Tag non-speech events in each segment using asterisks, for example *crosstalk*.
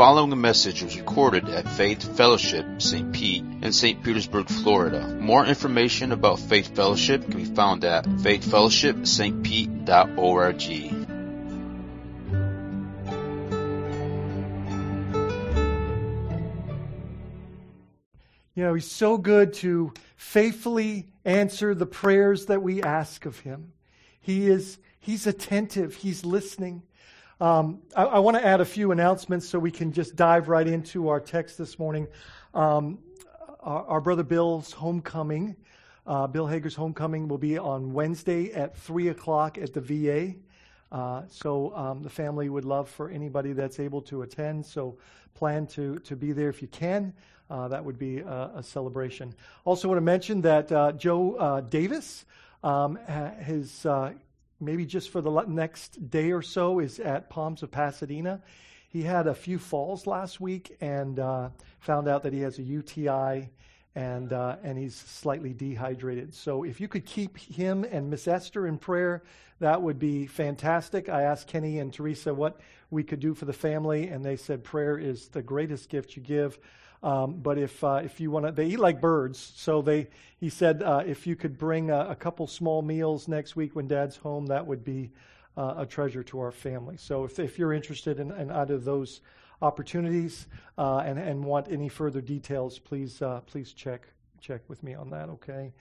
following message was recorded at Faith Fellowship St. Pete in St. Petersburg, Florida. More information about Faith Fellowship can be found at faithfellowshipstpete.org. You know, he's so good to faithfully answer the prayers that we ask of him. He is he's attentive, he's listening. Um, I, I want to add a few announcements so we can just dive right into our text this morning. Um, our, our, brother Bill's homecoming, uh, Bill Hager's homecoming, will be on Wednesday at 3 o'clock at the VA. Uh, so um, the family would love for anybody that's able to attend. So plan to, to be there if you can. Uh, that would be a, a, celebration. Also, want to mention that uh, Joe uh, Davis um, has uh, maybe just for the next day or so is at Palms of Pasadena. He had a few falls last week and uh, found out that he has a UTI and uh, and he's slightly dehydrated. So if you could keep him and Miss Esther in prayer, that would be fantastic. I asked Kenny and Teresa what we could do for the family, and they said prayer is the greatest gift you give. Um, but if uh, if you want to, they eat like birds. So they he said uh, if you could bring a, a, couple small meals next week when Dad's home, that would be uh, a treasure to our family. So if if you're interested in, in either of those opportunities uh, and and want any further details, please uh, please check check with me on that. Okay.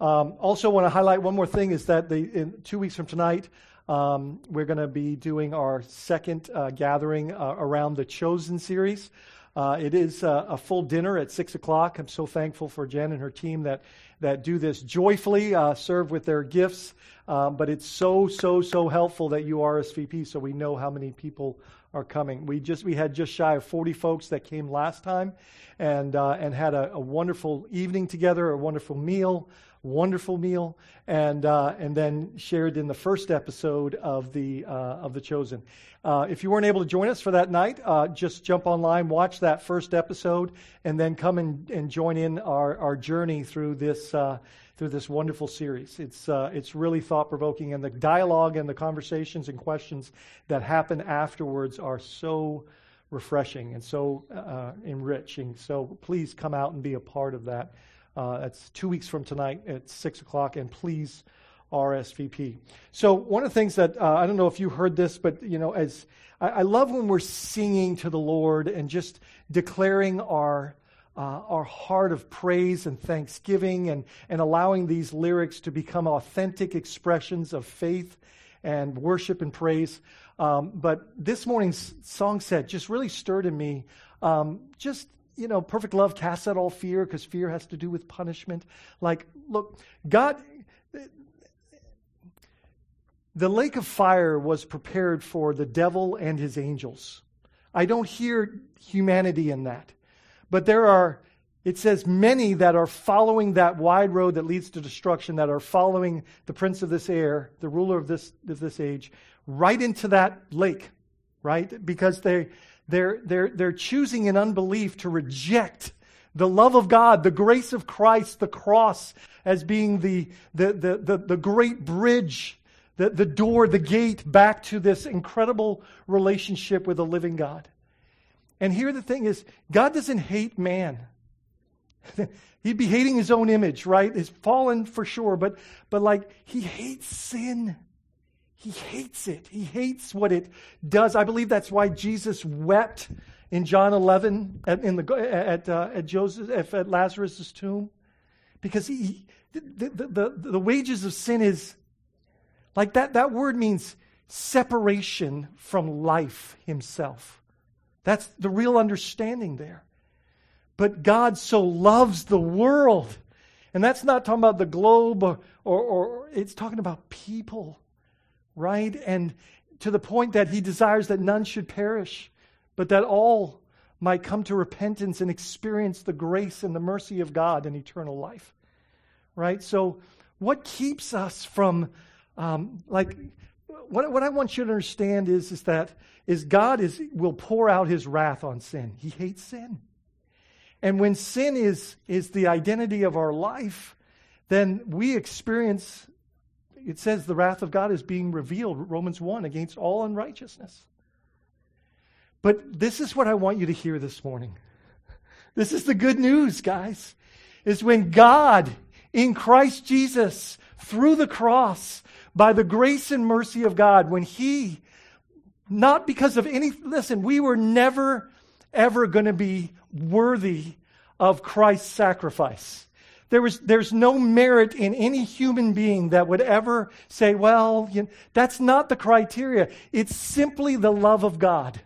Um, also, want to highlight one more thing is that the, in two weeks from tonight, um, we're going to be doing our second uh, gathering around the Chosen series. Uh, it is a, a, full dinner at 6 o'clock. I'm so thankful for Jen and her team that, that do this joyfully, uh, serve with their gifts. Um, but it's so, so, so helpful that you RSVP so we know how many people are coming. We, just, we had just shy of 40 folks that came last time and, uh, and had a, a wonderful evening together, a wonderful meal wonderful meal, and uh, and then shared in the first episode of the uh, of the Chosen. Uh, if you weren't able to join us for that night, uh, just jump online, watch that first episode, and then come and, and join in our, our journey through this uh, through this wonderful series. It's uh, it's really thought provoking, and the dialogue and the conversations and questions that happen afterwards are so refreshing and so enriching. So please come out and be a part of that. Uh, that's two weeks from tonight at 6 o'clock, and please RSVP. So one of the things that, uh, I don't know if you heard this, but, you know, as I, I love when we're singing to the Lord and just declaring our, uh, our heart of praise and thanksgiving and, and allowing these lyrics to become authentic expressions of faith and worship and praise. Um, but this morning's song set just really stirred in me um, just you know, perfect love casts out all fear because fear has to do with punishment. Like, look, God, the lake of fire was prepared for the devil and his angels. I don't hear humanity in that. But there are, it says, many that are following that wide road that leads to destruction, that are following the prince of this air, the ruler of this, of this age, right into that lake, right? Because they, they're, they're, they're choosing in unbelief to reject the love of God, the grace of Christ, the cross as being the, the, the, the, the great bridge, the, the door, the gate back to this incredible relationship with the living God. And here the thing is, God doesn't hate man. *laughs* He'd be hating his own image, right? It's fallen for sure, but, but like, he hates sin. He hates it. He hates what it does. I believe that's why Jesus wept in John 11 at, in the, at, uh, at, Joseph, at Lazarus' tomb. Because he, the, the, the, the wages of sin is, like that, that word means separation from life himself. That's the real understanding there. But God so loves the world. And that's not talking about the globe or, or, or it's talking about people right? And to the point that he desires that none should perish, but that all might come to repentance and experience the grace and the mercy of God and eternal life, right? So, what keeps us from, um, like, what, what I want you to understand is, is that is God is, will pour out his wrath on sin. He hates sin. And when sin is, is the identity of our life, then we experience it says the wrath of God is being revealed, Romans 1, against all unrighteousness. But this is what I want you to hear this morning. This is the good news, guys. Is when God in Christ Jesus through the cross by the grace and mercy of God when he not because of any listen, we were never ever going to be worthy of Christ's sacrifice. There was, there's no merit in any human being that would ever say, well, you know, that's not the criteria. It's simply the love of God.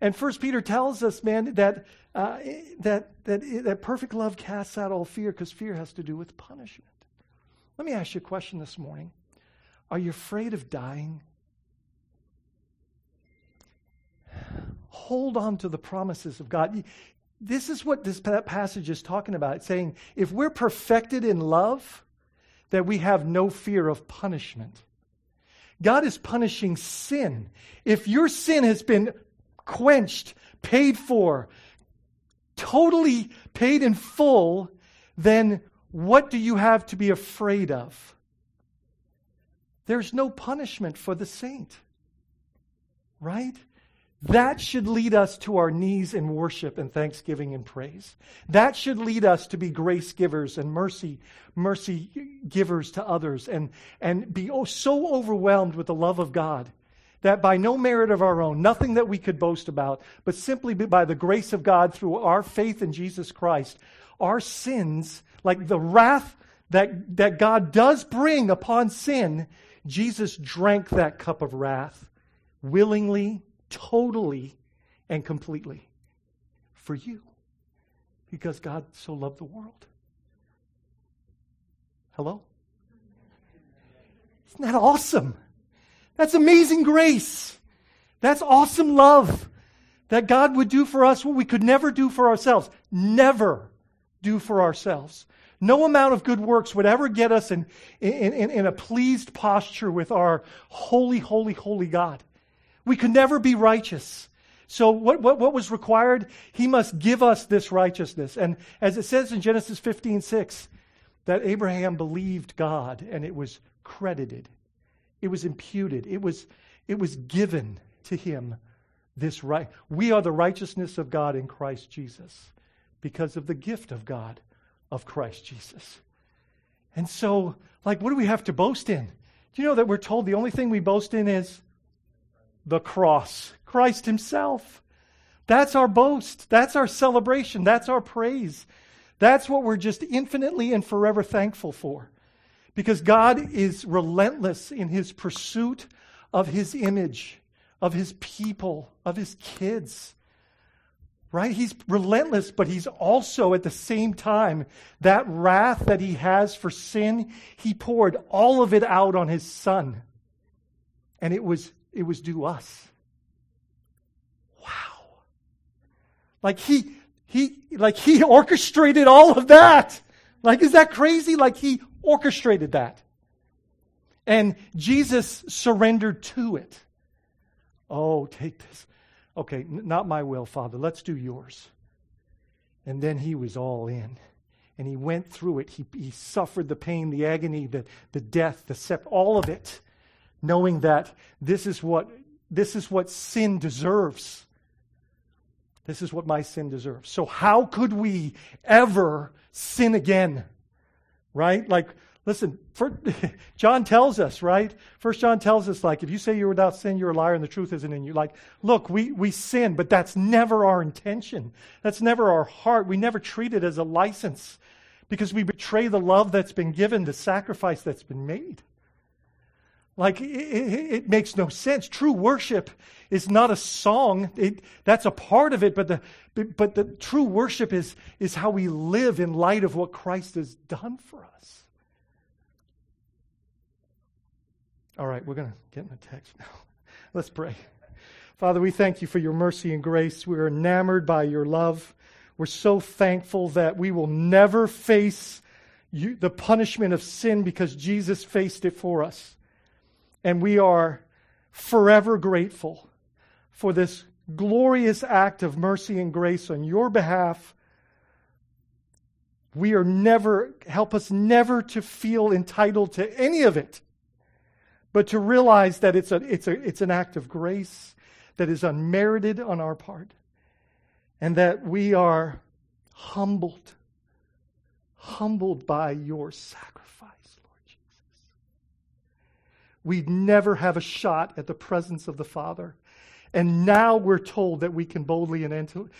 And First Peter tells us, man, that, uh, that, that, that perfect love casts out all fear because fear has to do with punishment. Let me ask you a question this morning. Are you afraid of dying? Hold on to the promises of God. This is what this passage is talking about. It's saying if we're perfected in love, that we have no fear of punishment. God is punishing sin. If your sin has been quenched, paid for, totally paid in full, then what do you have to be afraid of? There's no punishment for the saint. Right? That should lead us to our knees in worship and thanksgiving and praise. That should lead us to be grace givers and mercy, mercy givers to others and, and be oh, so overwhelmed with the love of God that by no merit of our own, nothing that we could boast about, but simply by the grace of God through our faith in Jesus Christ, our sins, like the wrath that, that God does bring upon sin, Jesus drank that cup of wrath willingly totally and completely for you because God so loved the world. Hello? Isn't that awesome? That's amazing grace. That's awesome love that God would do for us what we could never do for ourselves. Never do for ourselves. No amount of good works would ever get us in, in, in, in a pleased posture with our holy, holy, holy God. We could never be righteous. So what, what, what, was required? He must give us this righteousness. And as it says in Genesis 15, 6, that Abraham believed God and it was credited. It was imputed. It was, it was given to him this right. We are the righteousness of God in Christ Jesus because of the gift of God of Christ Jesus. And so, like, what do we have to boast in? Do you know that we're told the only thing we boast in is the cross, Christ Himself. That's our boast. That's our celebration. That's our praise. That's what we're just infinitely and forever thankful for. Because God is relentless in His pursuit of His image, of His people, of His kids. Right? He's relentless, but He's also at the same time, that wrath that He has for sin, He poured all of it out on His Son. And it was it was due us. Wow. Like he he like he *laughs* orchestrated all of that. Like is that crazy? Like he orchestrated that. And Jesus surrendered to it. Oh, take this. Okay, n- not my will, Father. Let's do yours. And then he was all in. And he went through it. He, he suffered the pain, the agony, the, the death, the all of it knowing that this is what this is what sin deserves. This is what my sin deserves. So how could we ever sin again? Right? Like listen, for, *laughs* John tells us, right? First John tells us like if you say you're without sin, you're a liar and the truth isn't in you. Like, look, we we sin, but that's never our intention. That's never our heart. We never treat it as a license because we betray the love that's been given, the sacrifice that's been made. Like, it, it, it, makes no sense. True worship is not a song. It, that's a part of it, but the, but the true worship is, is how we live in light of what Christ has done for us. All right, we're going to get in the text now. *laughs* Let's pray. Father, we thank you for your mercy and grace. We're enamored by your love. We're so thankful that we will never face you, the punishment of sin because Jesus faced it for us. And we are forever grateful for this glorious act of mercy and grace on your behalf. We are never, help us never to feel entitled to any of it, but to realize that it's, a, it's, a, it's an act of grace, that is unmerited on our part, and that we are humbled, humbled by your sacrifice, Lord Jesus. We'd never have a shot at the presence of the Father. And now we're told that we can boldly and, and,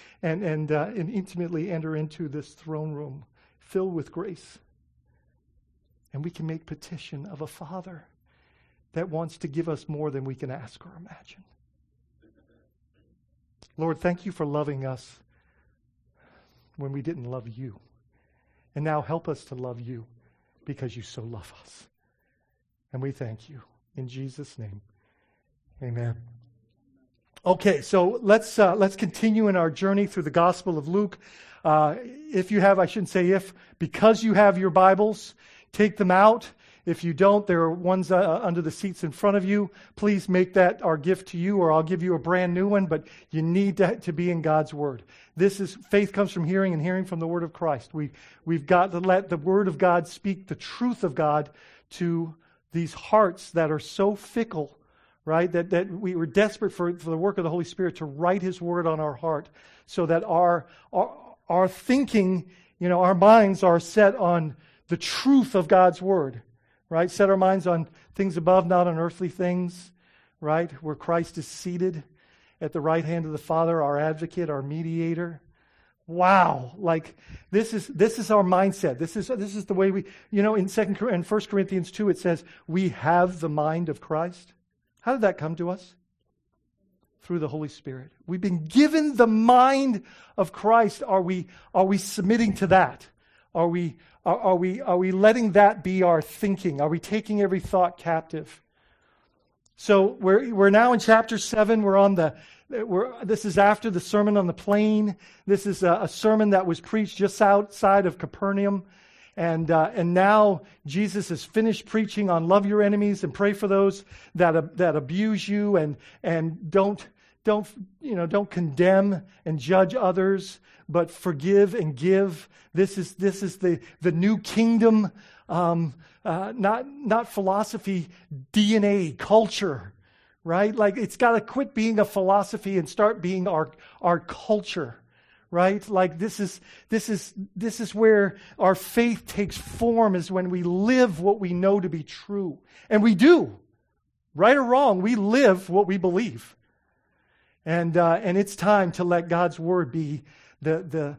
and, uh, and intimately enter into this throne room filled with grace. And we can make petition of a Father that wants to give us more than we can ask or imagine. Lord, thank you for loving us when we didn't love you. And now help us to love you because you so love us. And we thank you. In Jesus' name, amen. Okay, so let's, uh, let's continue in our journey through the Gospel of Luke. Uh, if you have, I shouldn't say if, because you have your Bibles, take them out. If you don't, there are ones uh, under the seats in front of you. Please make that our gift to you, or I'll give you a brand new one, but you need to, to be in God's Word. This is faith comes from hearing, and hearing from the Word of Christ. We, we've got to let the Word of God speak the truth of God to these hearts that are so fickle, right? That, that we were desperate for, for the work of the Holy Spirit to write His Word on our heart so that our, our, our thinking, you know, our minds are set on the truth of God's Word right? Set our minds on things above, not on earthly things, right? Where Christ is seated at the right hand of the Father, our advocate, our mediator. Wow, like this is this is our mindset. This is this is the way we, you know, in second and First Corinthians two, it says we have the mind of Christ. How did that come to us? Through the Holy Spirit. We've been given the mind of Christ. Are we are we submitting to that? Are we are, are, we, are we letting that be our thinking? Are we taking every thought captive? So we're, we're now in chapter 7. We're on the, we're, this is after the Sermon on the Plain. This is a, a sermon that was preached just outside of Capernaum. And, uh, and now Jesus has finished preaching on love your enemies and pray for those that, uh, that abuse you and, and don't, don't, you know, don't condemn and judge others but forgive and give. This is, this is the, the new kingdom, um, uh, not, not philosophy, DNA, culture, right? Like it's got to quit being a philosophy and start being our, our culture right like this is this is this is where our faith takes form is when we live what we know to be true and we do right or wrong we live what we believe and uh, and it's time to let god's word be the, the,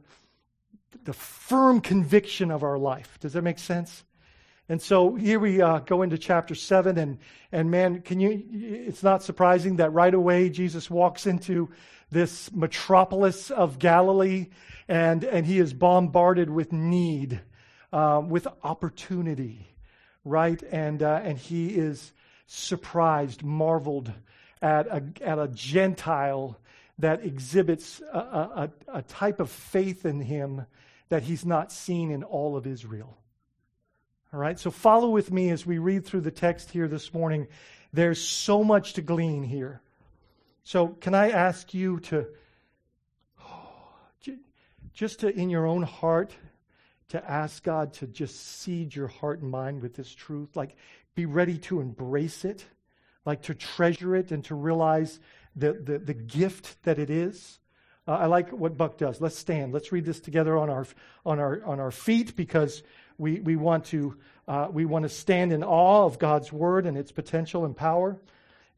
the firm conviction of our life. Does that make sense? And so here we uh, go into chapter 7, and, and man, can you, it's not surprising that right away Jesus walks into this metropolis of Galilee, and, and he is bombarded with need, uh, with opportunity, right? And, uh, and he is surprised, marveled at a, at a Gentile that exhibits a, a, a type of faith in him that he's not seen in all of Israel. All right, so follow with me as we read through the text here this morning. There's so much to glean here. So, can I ask you to *sighs* just to in your own heart to ask God to just seed your heart and mind with this truth, like be ready to embrace it, like to treasure it and to realize the, the, the gift that it is. Uh, I like what Buck does. Let's stand. Let's read this together on our, on our, on our feet because we, we, want to, uh, we want to stand in awe of God's word and its potential and power.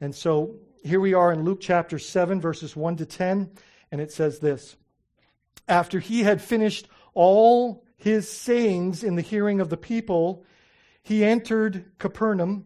And so here we are in Luke chapter 7, verses 1 to 10, and it says this After he had finished all his sayings in the hearing of the people, he entered Capernaum.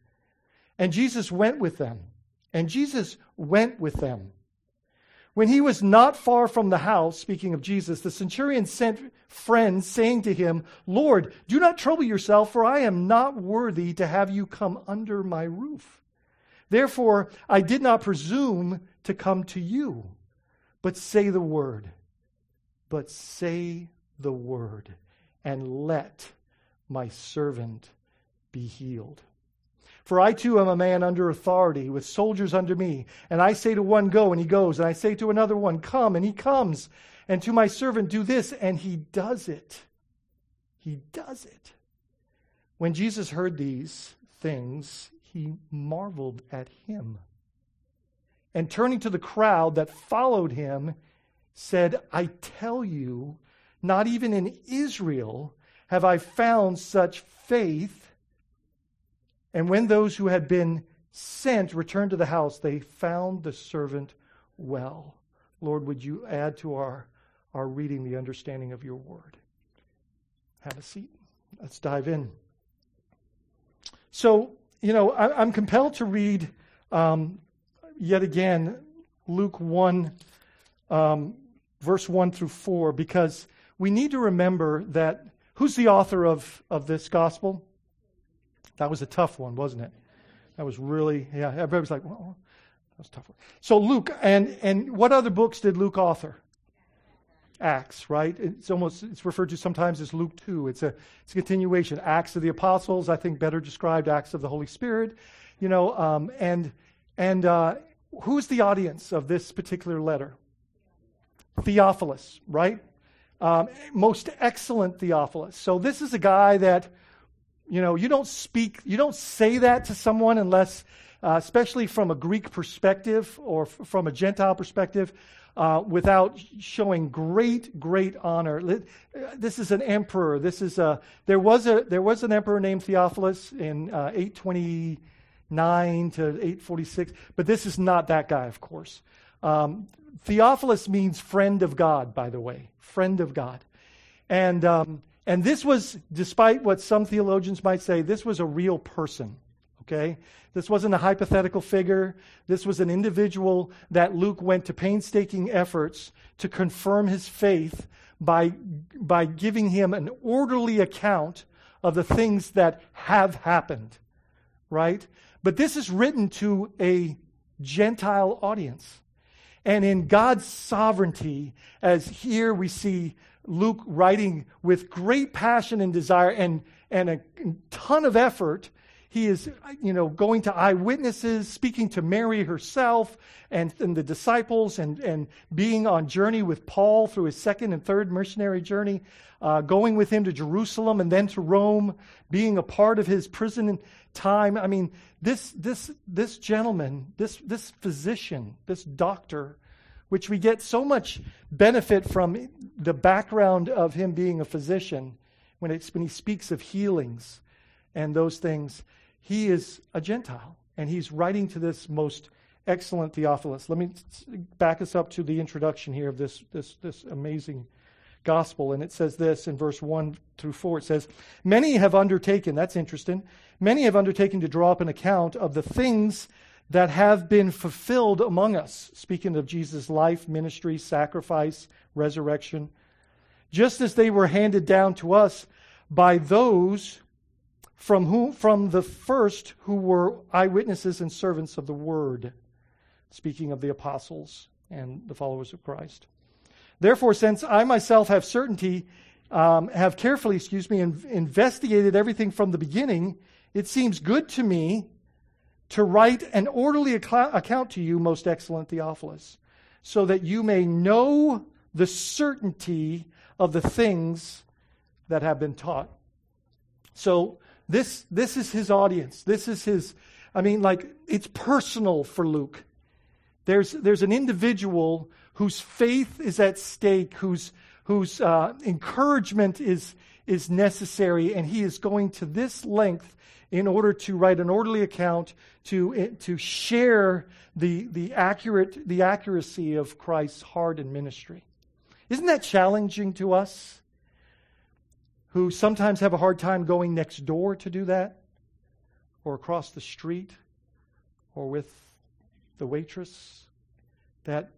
And Jesus went with them. And Jesus went with them. When he was not far from the house, speaking of Jesus, the centurion sent friends, saying to him, Lord, do not trouble yourself, for I am not worthy to have you come under my roof. Therefore, I did not presume to come to you. but say the word. But say the word, and let my servant be healed. For I too am a man under authority, with soldiers under me. And I say to one, Go, and he goes. And I say to another one, Come, and he comes. And to my servant, Do this, and he does it. He does it. When Jesus heard these things, he marveled at him. And turning to the crowd that followed him, said, I tell you, not even in Israel have I found such faith and when those who had been sent returned to the house, they found the servant well. Lord, would you add to our, our reading the understanding of your word? Have a seat. Let's dive in. So, you know, I, am compelled to read um, yet again Luke 1, um, verse 1 through 4, because we need to remember that who's the author of, of this gospel? That was a tough one, wasn't it? That was really, yeah, everybody was like, well, that was tough one. So Luke, and, and what other books did Luke author? Acts, right? It's almost, it's referred to sometimes as Luke 2. It's a, it's a continuation. Acts of the Apostles, I think better described Acts of the Holy Spirit, you know, um, and, and uh, who's the audience of this particular letter? Theophilus, right? Um, most excellent Theophilus. So this is a guy that you know, you don't speak, you don't say that to someone unless, uh, especially from a Greek perspective or f- from a Gentile perspective, uh, without showing great, great honor. This is an emperor. This is a, there was a, there was an emperor named Theophilus in uh, 829 to 846, but this is not that guy, of course. Um, Theophilus means friend of God, by the way, friend of God. And, um, and this was, despite what some theologians might say, this was a real person. Okay? This wasn't a hypothetical figure. This was an individual that Luke went to painstaking efforts to confirm his faith by, by giving him an orderly account of the things that have happened. Right? But this is written to a Gentile audience. And in God's sovereignty, as here we see Luke writing with great passion and desire and, and a ton of effort. He is, you know, going to eyewitnesses, speaking to Mary herself and, and the disciples, and, and being on journey with Paul through his second and third missionary journey, uh, going with him to Jerusalem and then to Rome, being a part of his prison time. I mean, this, this, this gentleman, this, this physician, this doctor, which we get so much benefit from the background of him being a physician when, it's, when he speaks of healings and those things. He is a Gentile, and he's writing to this most excellent Theophilus. Let me back us up to the introduction here of this, this, this amazing gospel. And it says this in verse 1 through 4. It says, Many have undertaken, that's interesting, many have undertaken to draw up an account of the things that have been fulfilled among us. Speaking of Jesus' life, ministry, sacrifice, resurrection, just as they were handed down to us by those from whom from the first who were eyewitnesses and servants of the word speaking of the apostles and the followers of christ therefore since i myself have certainty um, have carefully excuse me in, investigated everything from the beginning it seems good to me to write an orderly account to you, most excellent Theophilus, so that you may know the certainty of the things that have been taught. So this this is his audience. This is his I mean like it's personal for Luke. There's there's an individual whose faith is at stake, whose whose uh, encouragement is is necessary, and he is going to this length in order to write an orderly account, to, to share the, the, accurate, the accuracy of Christ's heart and ministry. Isn't that challenging to us who sometimes have a hard time going next door to do that, or across the street, or with the waitress? That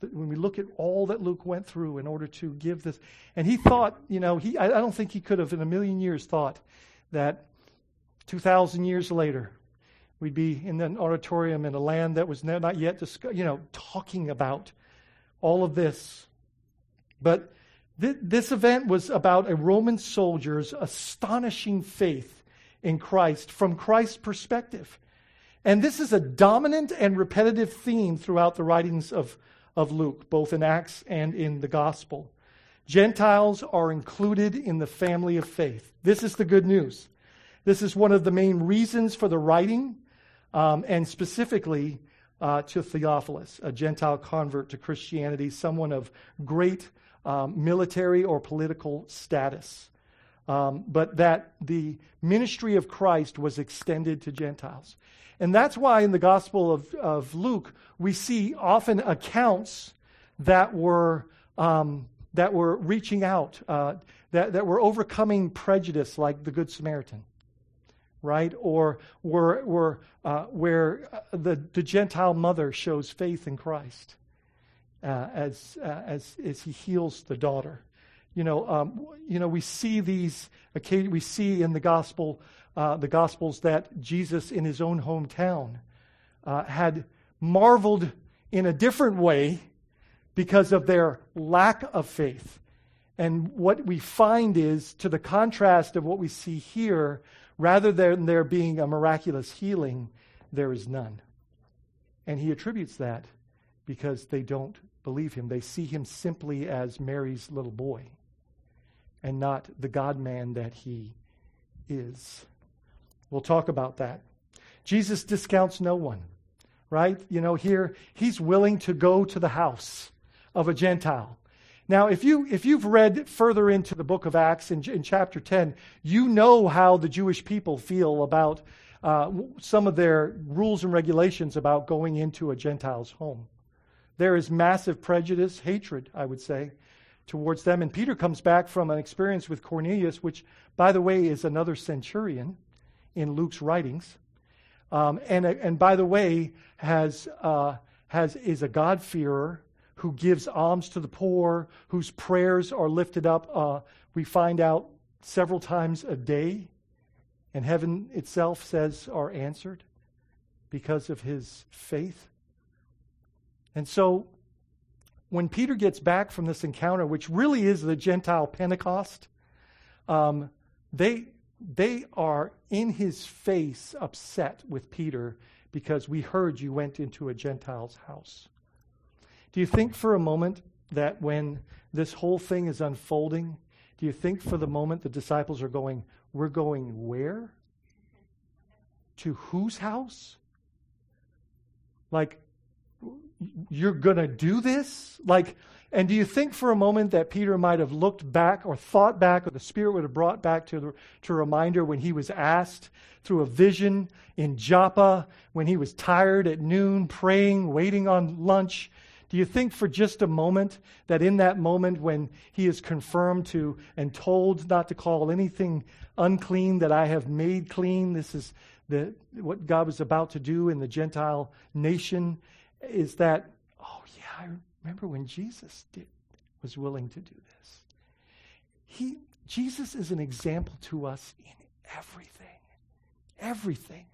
when we look at all that Luke went through in order to give this, and he thought, you know, he I don't think he could have in a million years thought that 2,000 years later, we'd be in an auditorium in a land that was not yet, you know, talking about all of this. But th- this event was about a Roman soldier's astonishing faith in Christ from Christ's perspective. And this is a dominant and repetitive theme throughout the writings of, of Luke, both in Acts and in the Gospel. Gentiles are included in the family of faith. This is the good news. This is one of the main reasons for the writing, um, and specifically uh, to Theophilus, a Gentile convert to Christianity, someone of great um, military or political status. Um, but that the ministry of Christ was extended to Gentiles. And that's why in the Gospel of, of Luke, we see often accounts that were, um, that were reaching out, uh, that, that were overcoming prejudice, like the Good Samaritan, right? Or were, were, uh, where the, the Gentile mother shows faith in Christ uh, as, uh, as, as he heals the daughter. You know, um, you know, we see these, we see in the gospel uh, the Gospels that Jesus, in his own hometown, uh, had marveled in a different way because of their lack of faith. And what we find is, to the contrast of what we see here, rather than there being a miraculous healing, there is none. And he attributes that because they don't believe him. They see him simply as Mary's little boy and not the God man that he is. We'll talk about that. Jesus discounts no one, right? You know, here he's willing to go to the house of a Gentile. Now, if, you, if you've read further into the book of Acts in, in chapter 10, you know how the Jewish people feel about uh, some of their rules and regulations about going into a Gentile's home. There is massive prejudice, hatred, I would say, towards them. And Peter comes back from an experience with Cornelius, which, by the way, is another centurion in Luke's writings. Um, and, and by the way, has, uh, has, is a God-fearer who gives alms to the poor, whose prayers are lifted up, uh, we find out several times a day. And heaven itself says are answered because of his faith. And so when Peter gets back from this encounter, which really is the Gentile Pentecost, um, they, they are in his face upset with Peter because we heard you went into a Gentile's house. Do you think for a moment that when this whole thing is unfolding, do you think for the moment the disciples are going, We're going where? To whose house? Like, you're going to do this? Like, and do you think for a moment that Peter might have looked back or thought back, or the Spirit would have brought back to, the, to a reminder when he was asked through a vision in Joppa, when he was tired at noon, praying, waiting on lunch? Do you think for just a moment that in that moment when he is confirmed to and told not to call anything unclean that I have made clean, this is the, what God was about to do in the Gentile nation, is that, oh, yeah, I remember when Jesus did, was willing to do this. He, Jesus is an example to us in everything. Everything.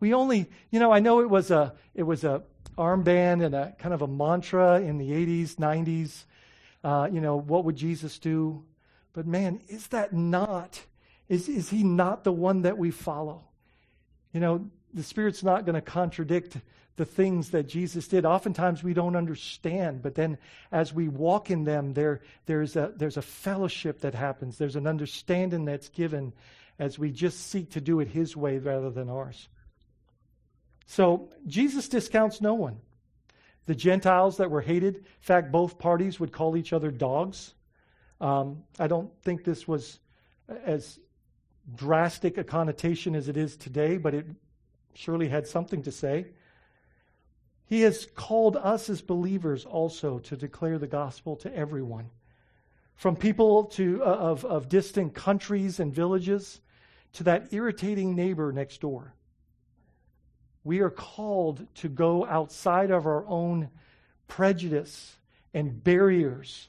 We only, you know, I know it was a it was a armband and a kind of a mantra in the 80s, 90s. Uh, you know, what would Jesus do? But man, is that not, is, is he not the one that we follow? You know, the Spirit's not going to contradict the things that Jesus did. Oftentimes we don't understand, but then as we walk in them, there, there's, a, there's a fellowship that happens. There's an understanding that's given as we just seek to do it His way rather than ours. So Jesus discounts no one. The Gentiles that were hated, in fact, both parties would call each other dogs. Um, I don't think this was as drastic a connotation as it is today, but it surely had something to say. He has called us as believers also to declare the gospel to everyone, from people to, uh, of, of distant countries and villages to that irritating neighbor next door we are called to go outside of our own prejudice and barriers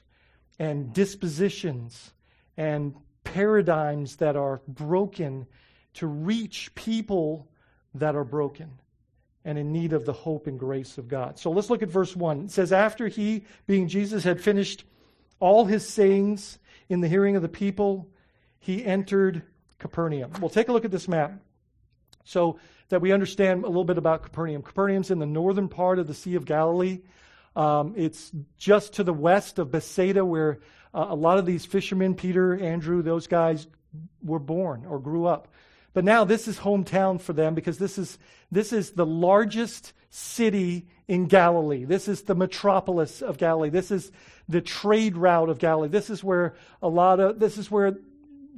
and dispositions and paradigms that are broken to reach people that are broken, and in need of the hope and grace of God. So let's look at verse 1. It says, After he, being Jesus, had finished all his sayings in the hearing of the people, he entered Capernaum. We'll take a look at this map so that we understand a little bit about Capernaum. Capernaum's in the northern part of the Sea of Galilee. Um, it's just to the west of Bethsaida, where uh, a lot of these fishermen, Peter, Andrew, those guys, were born or grew up. But now this is hometown for them because this is, this is the largest city in Galilee. This is the metropolis of Galilee. This is the trade route of Galilee. This is where a lot of, this is where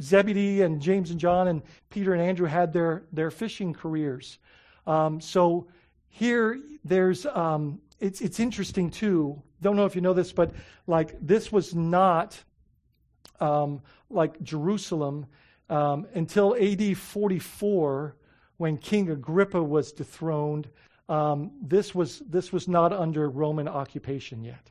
Zebedee and James and John and Peter and Andrew had their, their fishing careers. Um, so here there's, um, it's, it's interesting too. Don't know if you know this, but like this was not um, like Jerusalem um, until AD 44 when King Agrippa was dethroned. Um, this was this was not under Roman occupation yet.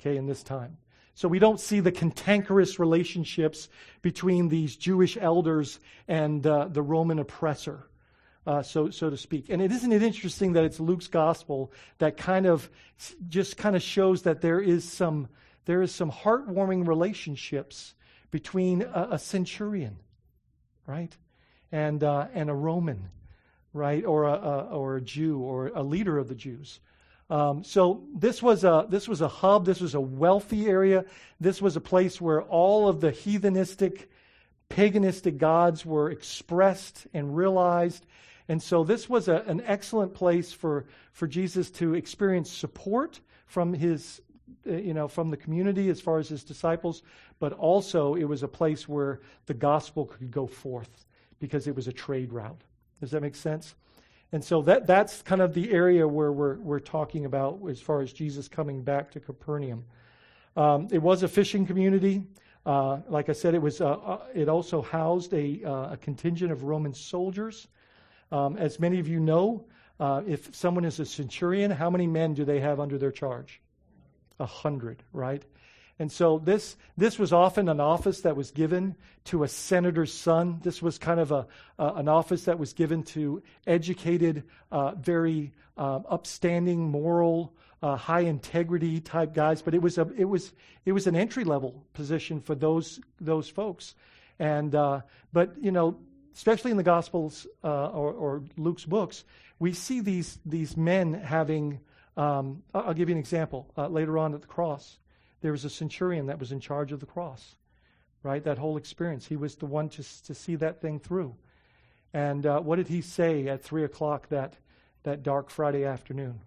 Okay, in this time. So we don't see the cantankerous relationships between these Jewish elders and uh, the Roman oppressor uh, so so to speak. And it isn't it interesting that it's Luke's gospel that kind of just kind of shows that there is some there is some heartwarming relationships between a, a centurion, right, and uh, and a Roman, right, or a, a, or a Jew or a leader of the Jews. Um, so this was a this was a hub. This was a wealthy area. This was a place where all of the heathenistic, paganistic gods were expressed and realized. And so this was a, an excellent place for, for Jesus to experience support from his, you know, from the community as far as his disciples, but also it was a place where the gospel could go forth because it was a trade route. Does that make sense? And so that, that's kind of the area where we're, we're talking about as far as Jesus coming back to Capernaum. Um, it was a fishing community. Uh, like I said, it was. Uh, uh, it also housed a, uh, a contingent of Roman soldiers. Um, as many of you know, uh, if someone is a centurion, how many men do they have under their charge? A hundred, right? And so this this was often an office that was given to a senator's son. This was kind of a an office that was given to educated, uh, very uh, upstanding, moral, uh, high integrity type guys. But it was a it was it was an entry level position for those those folks. And uh, but you know especially in the Gospels uh, or, or, Luke's books, we see these, these men having. Um, I'll give you an example. Uh, later on at the cross, there was a centurion that was in charge of the cross, right? That whole experience. He was the one to, to see that thing through. And uh, what did he say at 3 o'clock that, that dark Friday afternoon?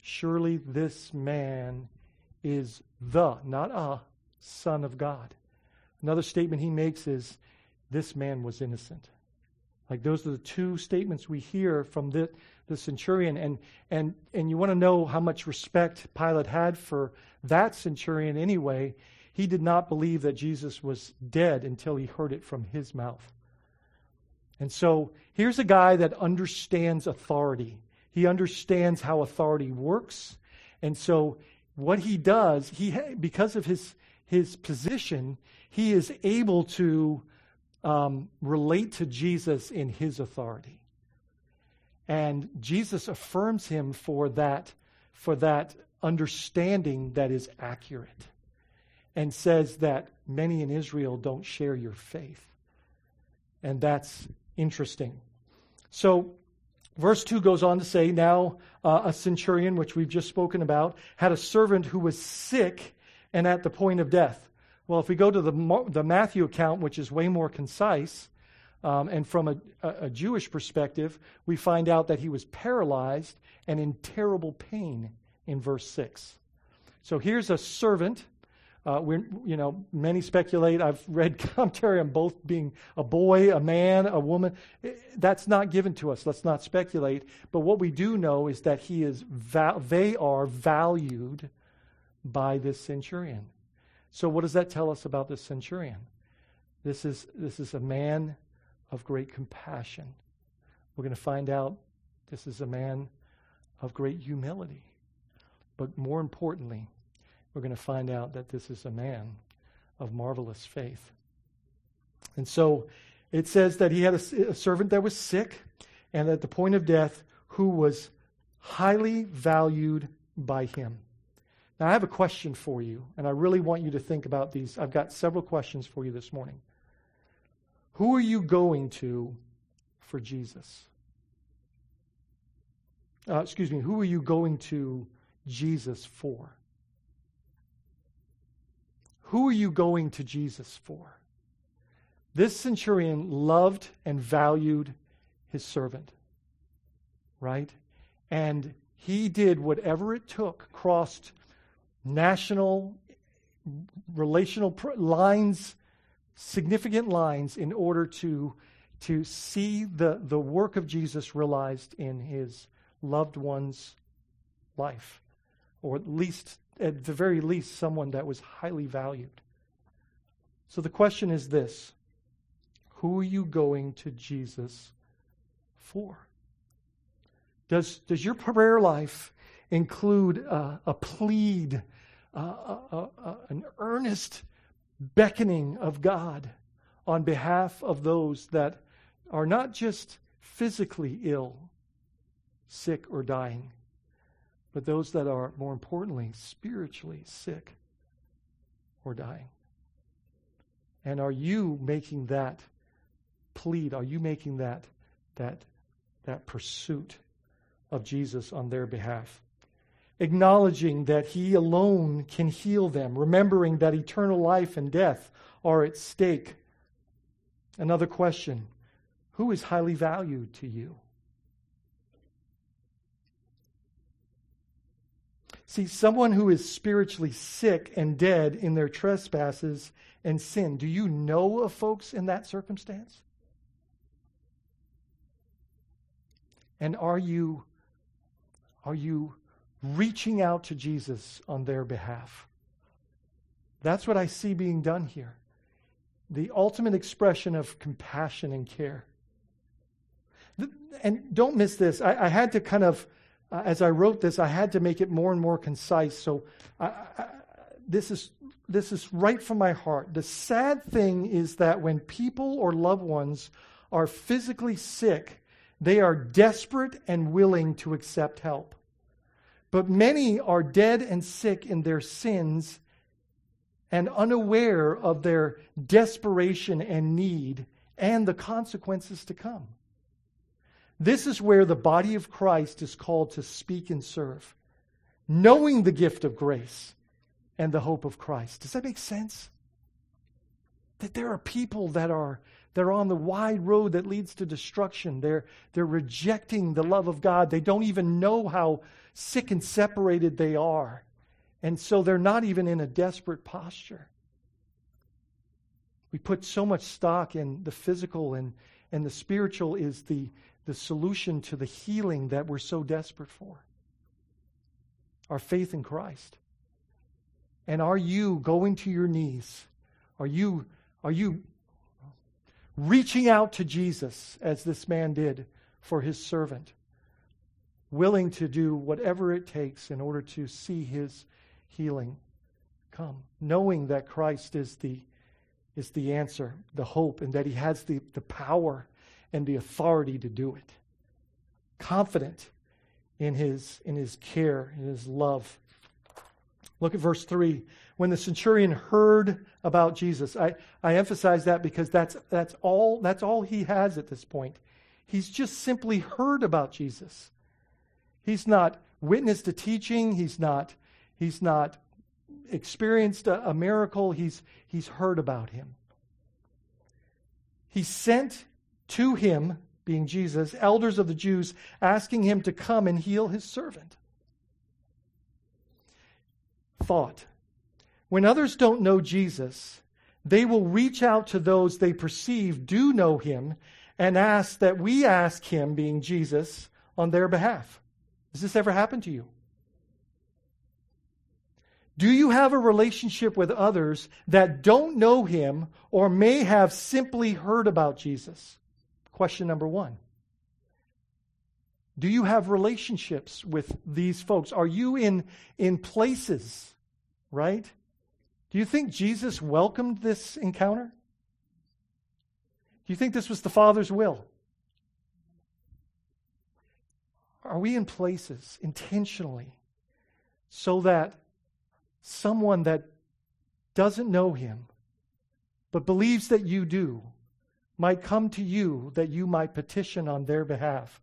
Surely this man is the, not a, Son of God. Another statement he makes is this man was innocent. Like those are the two statements we hear from the, the centurion. And, and, and you want to know how much respect Pilate had for that centurion anyway. He did not believe that Jesus was dead until he heard it from his mouth. And so here's a guy that understands authority. He understands how authority works. And so what he does, he because of his his position, he is able to um, relate to Jesus in his authority. And Jesus affirms him for that, for that understanding that is accurate and says that many in Israel don't share your faith. And that's interesting. So, verse 2 goes on to say Now uh, a centurion, which we've just spoken about, had a servant who was sick and at the point of death. Well, if we go to the, the Matthew account, which is way more concise, um, and from a, a, Jewish perspective, we find out that he was paralyzed and in terrible pain in verse 6. So here's a servant. Uh, we're, you know, many speculate. I've read *laughs* commentary on both being a boy, a man, a woman. That's not given to us. Let's not speculate. But what we do know is that he is. They are valued by this centurion. So, what does that tell us about this centurion? This is, this is a man of great compassion. We're going to find out this is a man of great humility. But more importantly, we're going to find out that this is a man of marvelous faith. And so it says that he had a, a servant that was sick and at the point of death who was highly valued by him. Now, I have a question for you, and I really want you to think about these. I've got several questions for you this morning. Who are you going to for Jesus? Uh, excuse me, who are you going to Jesus for? Who are you going to Jesus for? This centurion loved and valued his servant, right? And he did whatever it took, crossed national, relational lines, significant lines, in order to, to see the, the work of Jesus realized in his loved one's life, or at least, at the very least, someone that was highly valued. So the question is this Who are you going to Jesus for? Does, does your prayer life include uh, a plead, uh, uh, uh, an earnest beckoning of God on behalf of those that are not just physically ill, sick, or dying, but those that are, more importantly, spiritually sick or dying? And are you making that plead? Are you making that that that pursuit of Jesus on their behalf? Acknowledging that He alone can heal them, remembering that eternal life and death are at stake. Another question Who is highly valued to you? See, someone who is spiritually sick and dead in their trespasses and sin, do you know of folks in that circumstance? And are you are you reaching out to Jesus on their behalf? That's what I see being done here. The ultimate expression of compassion and care. And don't miss this. I, I had to kind of, uh, as I wrote this, I had to make it more and more concise. So I, I, this is this is right from my heart. The sad thing is that when people or loved ones are physically sick, they are desperate and willing to accept help. But many are dead and sick in their sins and unaware of their desperation and need and the consequences to come. This is where the body of Christ is called to speak and serve, knowing the gift of grace and the hope of Christ. Does that make sense? That there are people that are they're on the wide road that leads to destruction. They're, they're rejecting the love of God. They don't even know how sick and separated they are. And so they're not even in a desperate posture. We put so much stock in the physical, and, and the spiritual is the, the solution to the healing that we're so desperate for. Our faith in Christ. And are you going to your knees? Are you, are you reaching out to Jesus as this man did for his servant? Willing to do whatever it takes in order to see his healing come, knowing that Christ is the, is the answer, the hope, and that he has the, the power and the authority to do it. Confident in his, in his care, in his love. Look at verse 3. When the centurion heard about Jesus, I, I emphasize that because that's, that's, all, that's all he has at this point. He's just simply heard about Jesus. He's not witnessed a teaching, he's not, he's not experienced a, a miracle, he's, he's heard about him. He sent to him, being Jesus, elders of the Jews, asking him to come and heal his servant thought. When others don't know Jesus, they will reach out to those they perceive do know him and ask that we ask him, being Jesus, on their behalf. Does this ever happen to you? Do you have a relationship with others that don't know him or may have simply heard about Jesus? Question number one. Do you have relationships with these folks? Are you in, in places, right? Do you think Jesus welcomed this encounter? Do you think this was the Father's will? Are, Are we in places intentionally so that someone that doesn't know him but believes that you do might come to you that you might petition on their behalf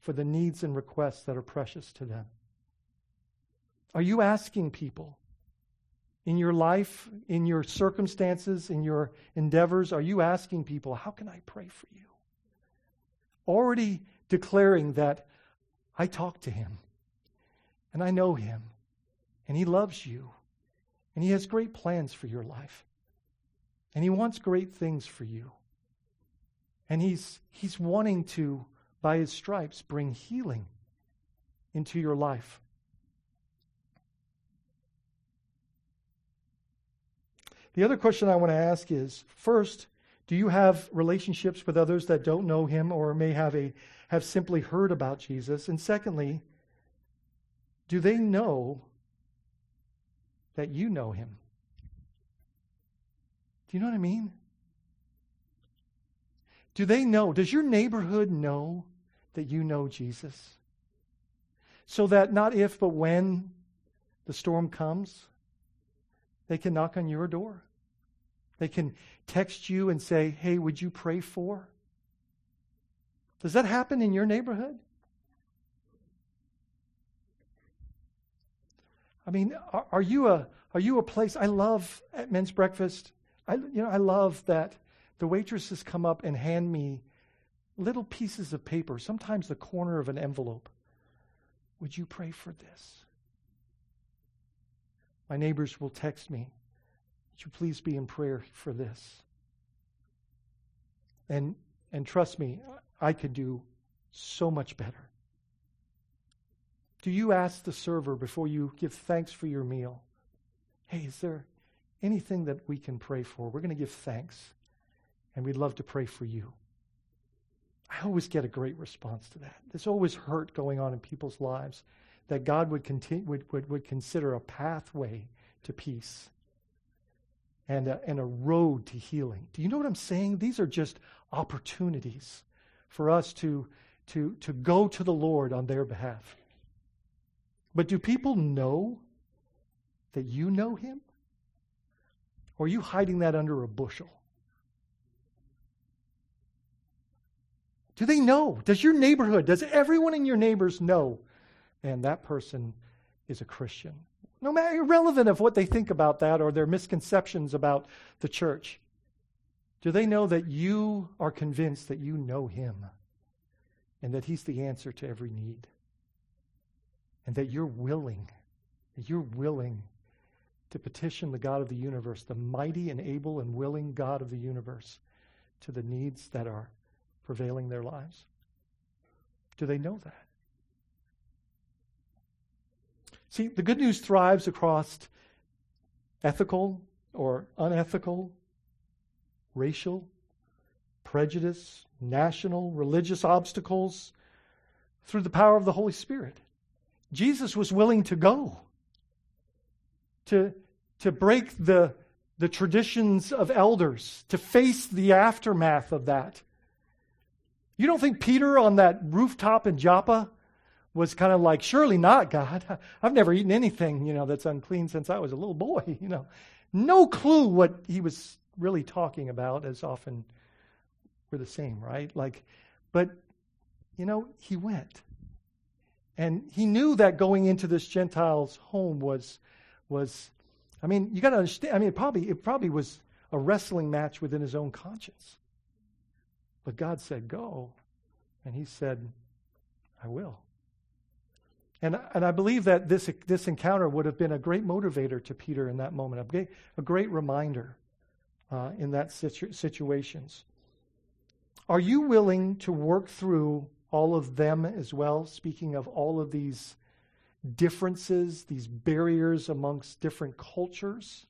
for the needs and requests that are precious to them? Are you asking people in your life, in your circumstances, in your endeavors? Are you asking people, How can I pray for you? Already declaring that I talk to him and I know him and he loves you and he has great plans for your life and he wants great things for you. And he's, he's wanting to, by his stripes, bring healing into your life. The other question I want to ask is first, do you have relationships with others that don't know him or may have a have simply heard about Jesus? And secondly, do they know that you know him? Do you know what I mean? Do they know? Does your neighborhood know that you know Jesus? So that not if, but when the storm comes, they can knock on your door. They can text you and say, Hey, would you pray for? Does that happen in your neighborhood? I mean, are, are, you a are you a place? I love at men's breakfast. I you know I love that the waitresses come up and hand me little pieces of paper, sometimes the corner of an envelope. Would you pray for this? My neighbors will text me. Would you please be in prayer for this? And and trust me, I could do so much better. Do you ask the server before you give thanks for your meal? Hey, is there anything that we can pray for? We're going to give thanks, and we'd love to pray for you. I always get a great response to that. There's always hurt going on in people's lives that God would, continue, would, would, would consider a pathway to peace and a, and a road to healing. Do you know what I'm saying? These are just opportunities for us to, to, to go to the Lord on their behalf. But do people know that you know Him? Or are you hiding that under a bushel? Do they know? Does your neighborhood, does everyone in your neighbors know, man, that person is a Christian? No matter irrelevant of what they think about that or their misconceptions about the church. Do they know that you are convinced that you know him and that he's the answer to every need? And that you're willing, that you're willing to petition the God of the universe, the mighty and able and willing God of the universe, to the needs that are prevailing their lives? Do they know that? See, the good news thrives across ethical or unethical, racial, prejudice, national, religious obstacles through the power of the Holy Spirit. Jesus was willing to go to, to break the, the traditions of elders, to face the aftermath of that. You don't think Peter on that rooftop in Joppa was kind of like, surely not, God. *laughs* I've never eaten anything, you know, that's unclean since I was a little boy, *laughs* you know. No clue what he was really talking about, as often we're the same, right? Like, but, you know, he went. And he knew that going into this Gentile's home was, was I mean, you got to understand, I mean, it probably, it probably was a wrestling match within his own conscience. But God said, go. And he said, I will. And, and I believe that this, this encounter would have been a great motivator to Peter in that moment, a great, a great reminder uh, in that situ- situations. Are you willing to work through all of them as well? Speaking of all of these differences, these barriers amongst different cultures?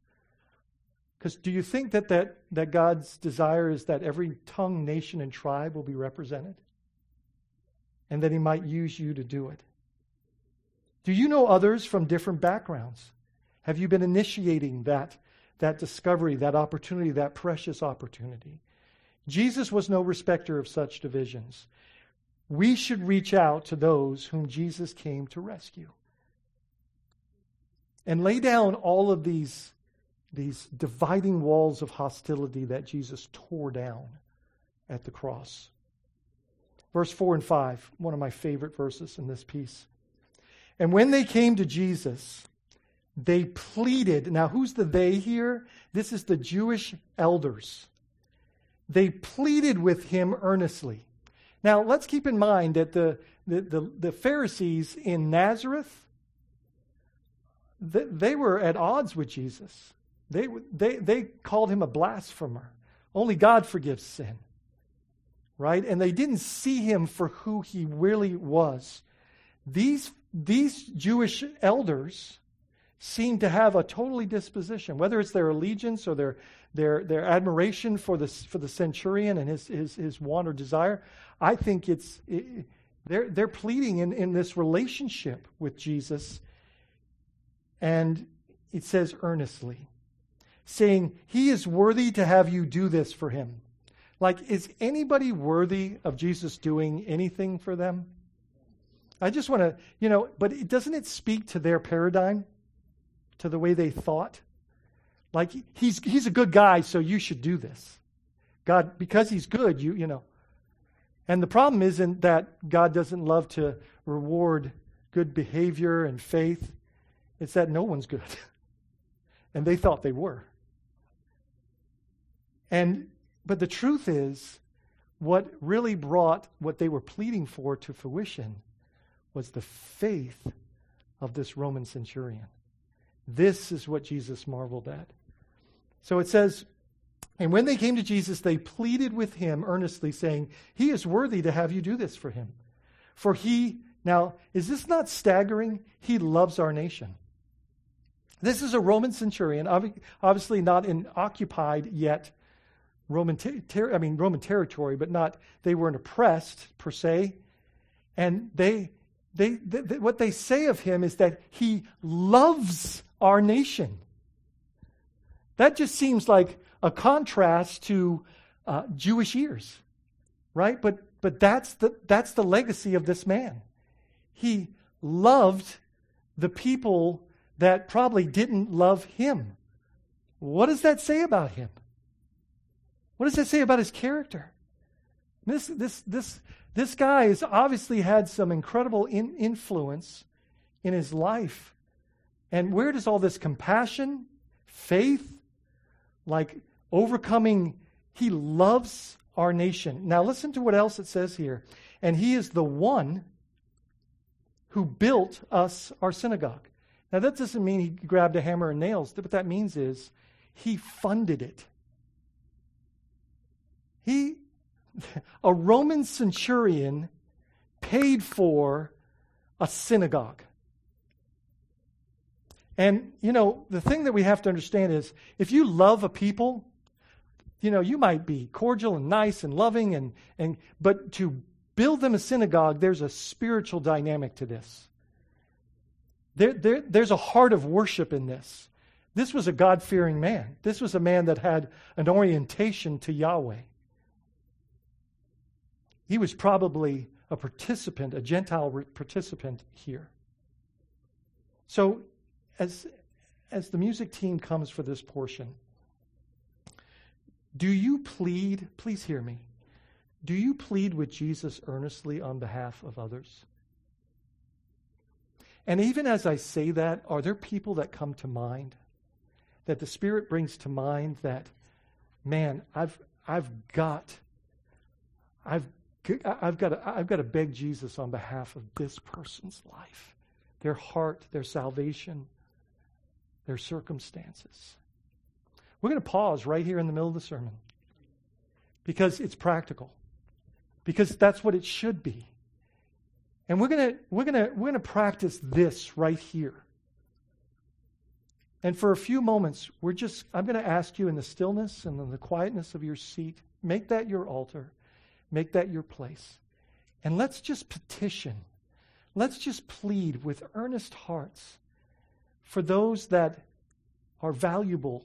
Because do you think that, that, that God's desire is that every tongue, nation, and tribe will be represented? And that He might use you to do it? Do you know others from different backgrounds? Have you been initiating that, that discovery, that opportunity, that precious opportunity? Jesus was no respecter of such divisions. we should reach out to those whom Jesus came to rescue. And lay down all of these, these dividing walls of hostility that Jesus tore down at the cross. Verse 4 and 5, one of my favorite verses in this piece. And when they came to Jesus, they pleaded. Now, who's the they here? This is the Jewish elders. They pleaded with him earnestly. Now, let's keep in mind that the, the, the, the Pharisees in Nazareth, they, they were at odds with Jesus. They, they, they called him a blasphemer. Only God forgives sin. Right? And they didn't see him for who he really was. These, these Jewish elders seem to have a totally disposition, whether it's their allegiance or their, their, their admiration for the, for the centurion and his, his, his want or desire. I think it's, it, they're, they're pleading in, in this relationship with Jesus. And it says earnestly, saying, He is worthy to have you do this for him. Like, is anybody worthy of Jesus doing anything for them? I just want to, you know, but doesn't it speak to their paradigm? To the way they thought. Like he's he's a good guy, so you should do this. God, because he's good, you you know. And the problem isn't that God doesn't love to reward good behavior and faith. It's that no one's good. *laughs* and they thought they were. And but the truth is, what really brought what they were pleading for to fruition was the faith of this Roman centurion. This is what Jesus marveled at. So it says, And when they came to Jesus, they pleaded with him earnestly, saying, He is worthy to have you do this for him. For he, now, is this not staggering? He loves our nation. This is a Roman centurion, obviously not in occupied yet Roman, ter- I mean Roman territory, but not they weren't oppressed per se, and they, they, they, what they say of him is that he loves our nation. That just seems like a contrast to uh, Jewish ears, right? But, but that's, the, that's the legacy of this man. He loved the people that probably didn't love him. What does that say about him? What does that say about his character? This, this, this, this guy has obviously had some incredible in, influence in his life and where does all this compassion, faith, like overcoming, he loves our nation. Now, listen to what else it says here. And he is the one who built us our synagogue. Now, that doesn't mean he grabbed a hammer and nails. What that means is he funded it. He, *laughs* a Roman centurion, paid for a synagogue. And, you know, the thing that we have to understand is if you love a people, you know, you might be cordial and nice and loving, and, and but to build them a synagogue, there's a spiritual dynamic to this. There, there, there's a heart of worship in this. This was a God fearing man. This was a man that had an orientation to Yahweh. He was probably a participant, a Gentile participant here. So as, as the music team comes for this portion, do you plead, please hear me, do you plead with Jesus earnestly on behalf of others? And even as I say that, are there people that come to mind that the Spirit brings to mind that, man, I've, I've got, I've, I've got, to, I've got to beg Jesus on behalf of this person's life, their heart, their salvation, their circumstances. We're going to pause right here in the middle of the sermon because it's practical, because that's what it should be. And we're going to, we're going to, we're going to practice this right here. And for a few moments, we're just, I'm going to ask you in the stillness and in the quietness of your seat, make that your altar, make that your place. And let's just petition, let's just plead with earnest hearts for those that are valuable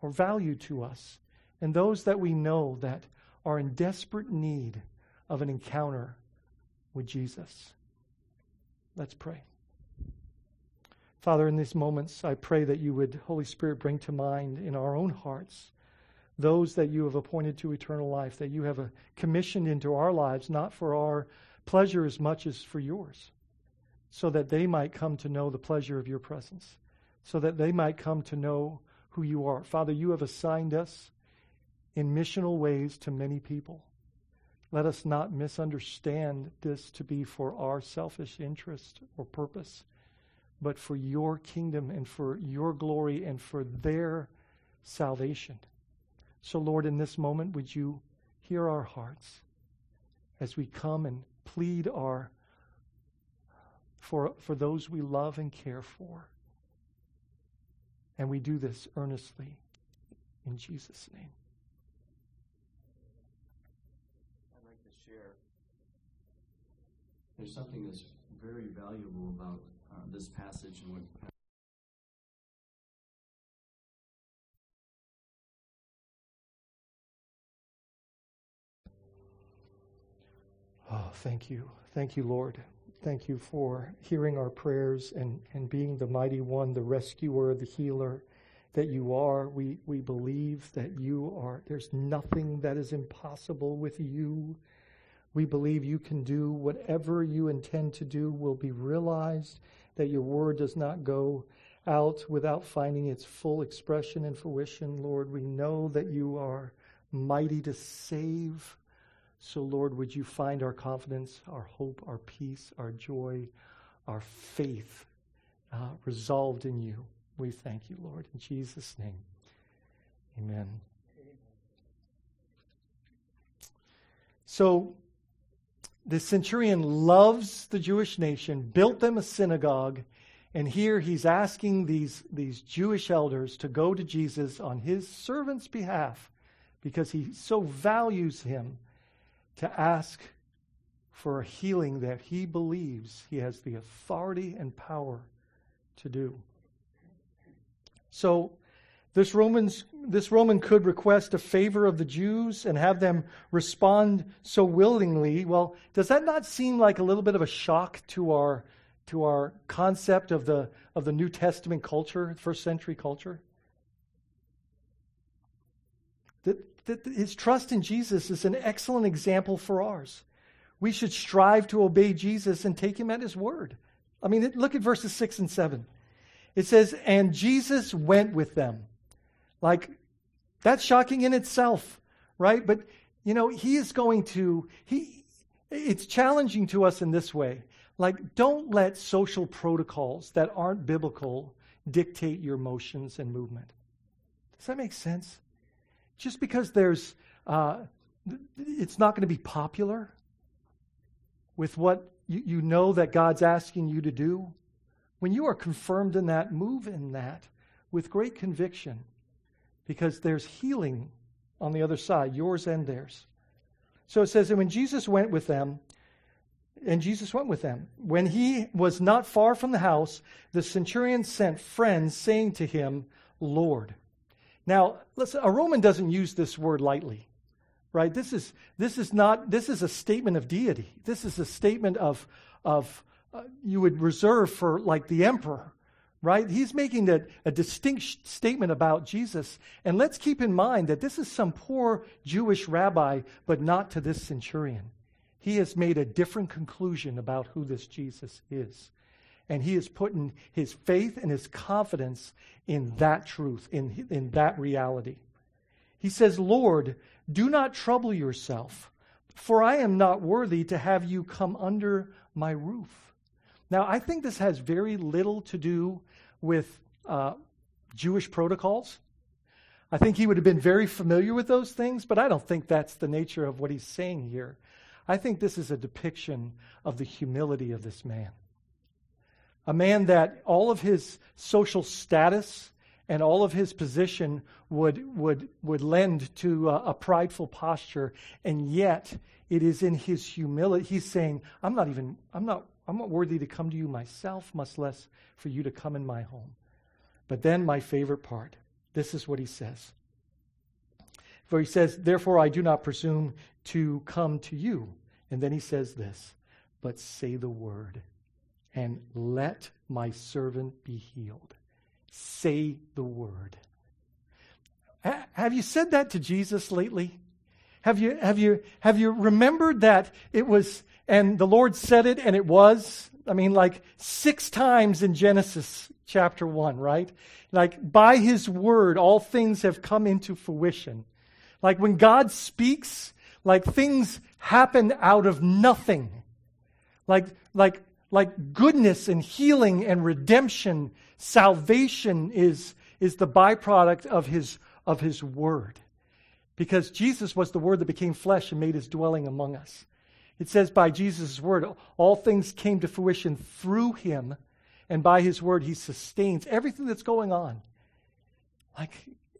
or value to us, and those that we know that are in desperate need of an encounter with Jesus. Let's pray. Father, in these moments, I pray that you would, Holy Spirit, bring to mind in our own hearts those that you have appointed to eternal life, that you have commissioned into our lives, not for our pleasure as much as for yours, so that they might come to know the pleasure of your presence, so that they might come to know who you are. Father, you have assigned us in missional ways to many people. Let us not misunderstand this to be for our selfish interest or purpose, but for your kingdom and for your glory and for their salvation. So, Lord, in this moment, would you hear our hearts as we come and plead our for, for those we love and care for. And we do this earnestly in Jesus' name. I'd like to share. There's something that's very valuable about uh, this passage and what Oh, thank you. Thank you, Lord. Thank you for hearing our prayers and, and being the mighty one, the rescuer, the healer that you are. We, we believe that you are. There's nothing that is impossible with you. We believe you can do whatever you intend to do will be realized, that your word does not go out without finding its full expression and fruition. Lord, we know that you are mighty to save. So, Lord, would you find our confidence, our hope, our peace, our joy, our faith uh, resolved in you. We thank you, Lord, in Jesus' name. Amen. So, the centurion loves the Jewish nation, built them a synagogue, and here he's asking these, these Jewish elders to go to Jesus on his servant's behalf because he so values him to ask for a healing that he believes he has the authority and power to do. So, this Romans this Roman could request a favor of the Jews and have them respond so willingly. Well, does that not seem like a little bit of a shock to our to our concept of the of the New Testament culture, first century culture? That his trust in Jesus is an excellent example for ours. We should strive to obey Jesus and take him at his word. I mean, look at verses 6 and 7. It says, And Jesus went with them. Like, that's shocking in itself, right? But, you know, he is going to, he, it's challenging to us in this way. Like, don't let social protocols that aren't biblical dictate your motions and movement. Does that make sense? Just because there's, uh, it's not going to be popular with what you, you know that God's asking you to do. When you are confirmed in that, move in that with great conviction because there's healing on the other side, yours and theirs. So it says, and when Jesus went with them, and Jesus went with them. When he was not far from the house, the centurion sent friends, saying to him, Lord, now, listen, a Roman doesn't use this word lightly, right? This is, this is not, this is a statement of deity. This is a statement of, of uh, you would reserve for like the emperor, right? He's making a, a distinct statement about Jesus. And let's keep in mind that this is some poor Jewish rabbi, but not to this centurion. He has made a different conclusion about who this Jesus is and he is putting his faith and his confidence in that truth, in, in that reality. He says, Lord, do not trouble yourself, for I am not worthy to have you come under my roof. Now, I think this has very little to do with uh, Jewish protocols. I think he would have been very familiar with those things, but I don't think that's the nature of what he's saying here. I think this is a depiction of the humility of this man a man that all of his social status and all of his position would, would, would lend to a, a, prideful posture. And yet, it is in his humility. He's saying, I'm not even, I'm not, I'm not worthy to come to you myself, much less for you to come in my home. But then, my favorite part this is what he says. For he says, Therefore, I do not presume to come to you And then he says this, but say the word and let my servant be healed. Say the word. Have you said that to Jesus lately? Have you, have you, have you remembered that it was, and the Lord said it and it was? I mean, like six times in Genesis chapter 1, right? Like, by his word, all things have come into fruition. Like, when God speaks, like things happen out of nothing. Like, like, like goodness and healing and redemption, salvation is, is the byproduct of his, of his word. Because Jesus was the word that became flesh and made his dwelling among us. It says by Jesus' word, all things came to fruition through him, and by his word, he sustains everything that's going on. Like,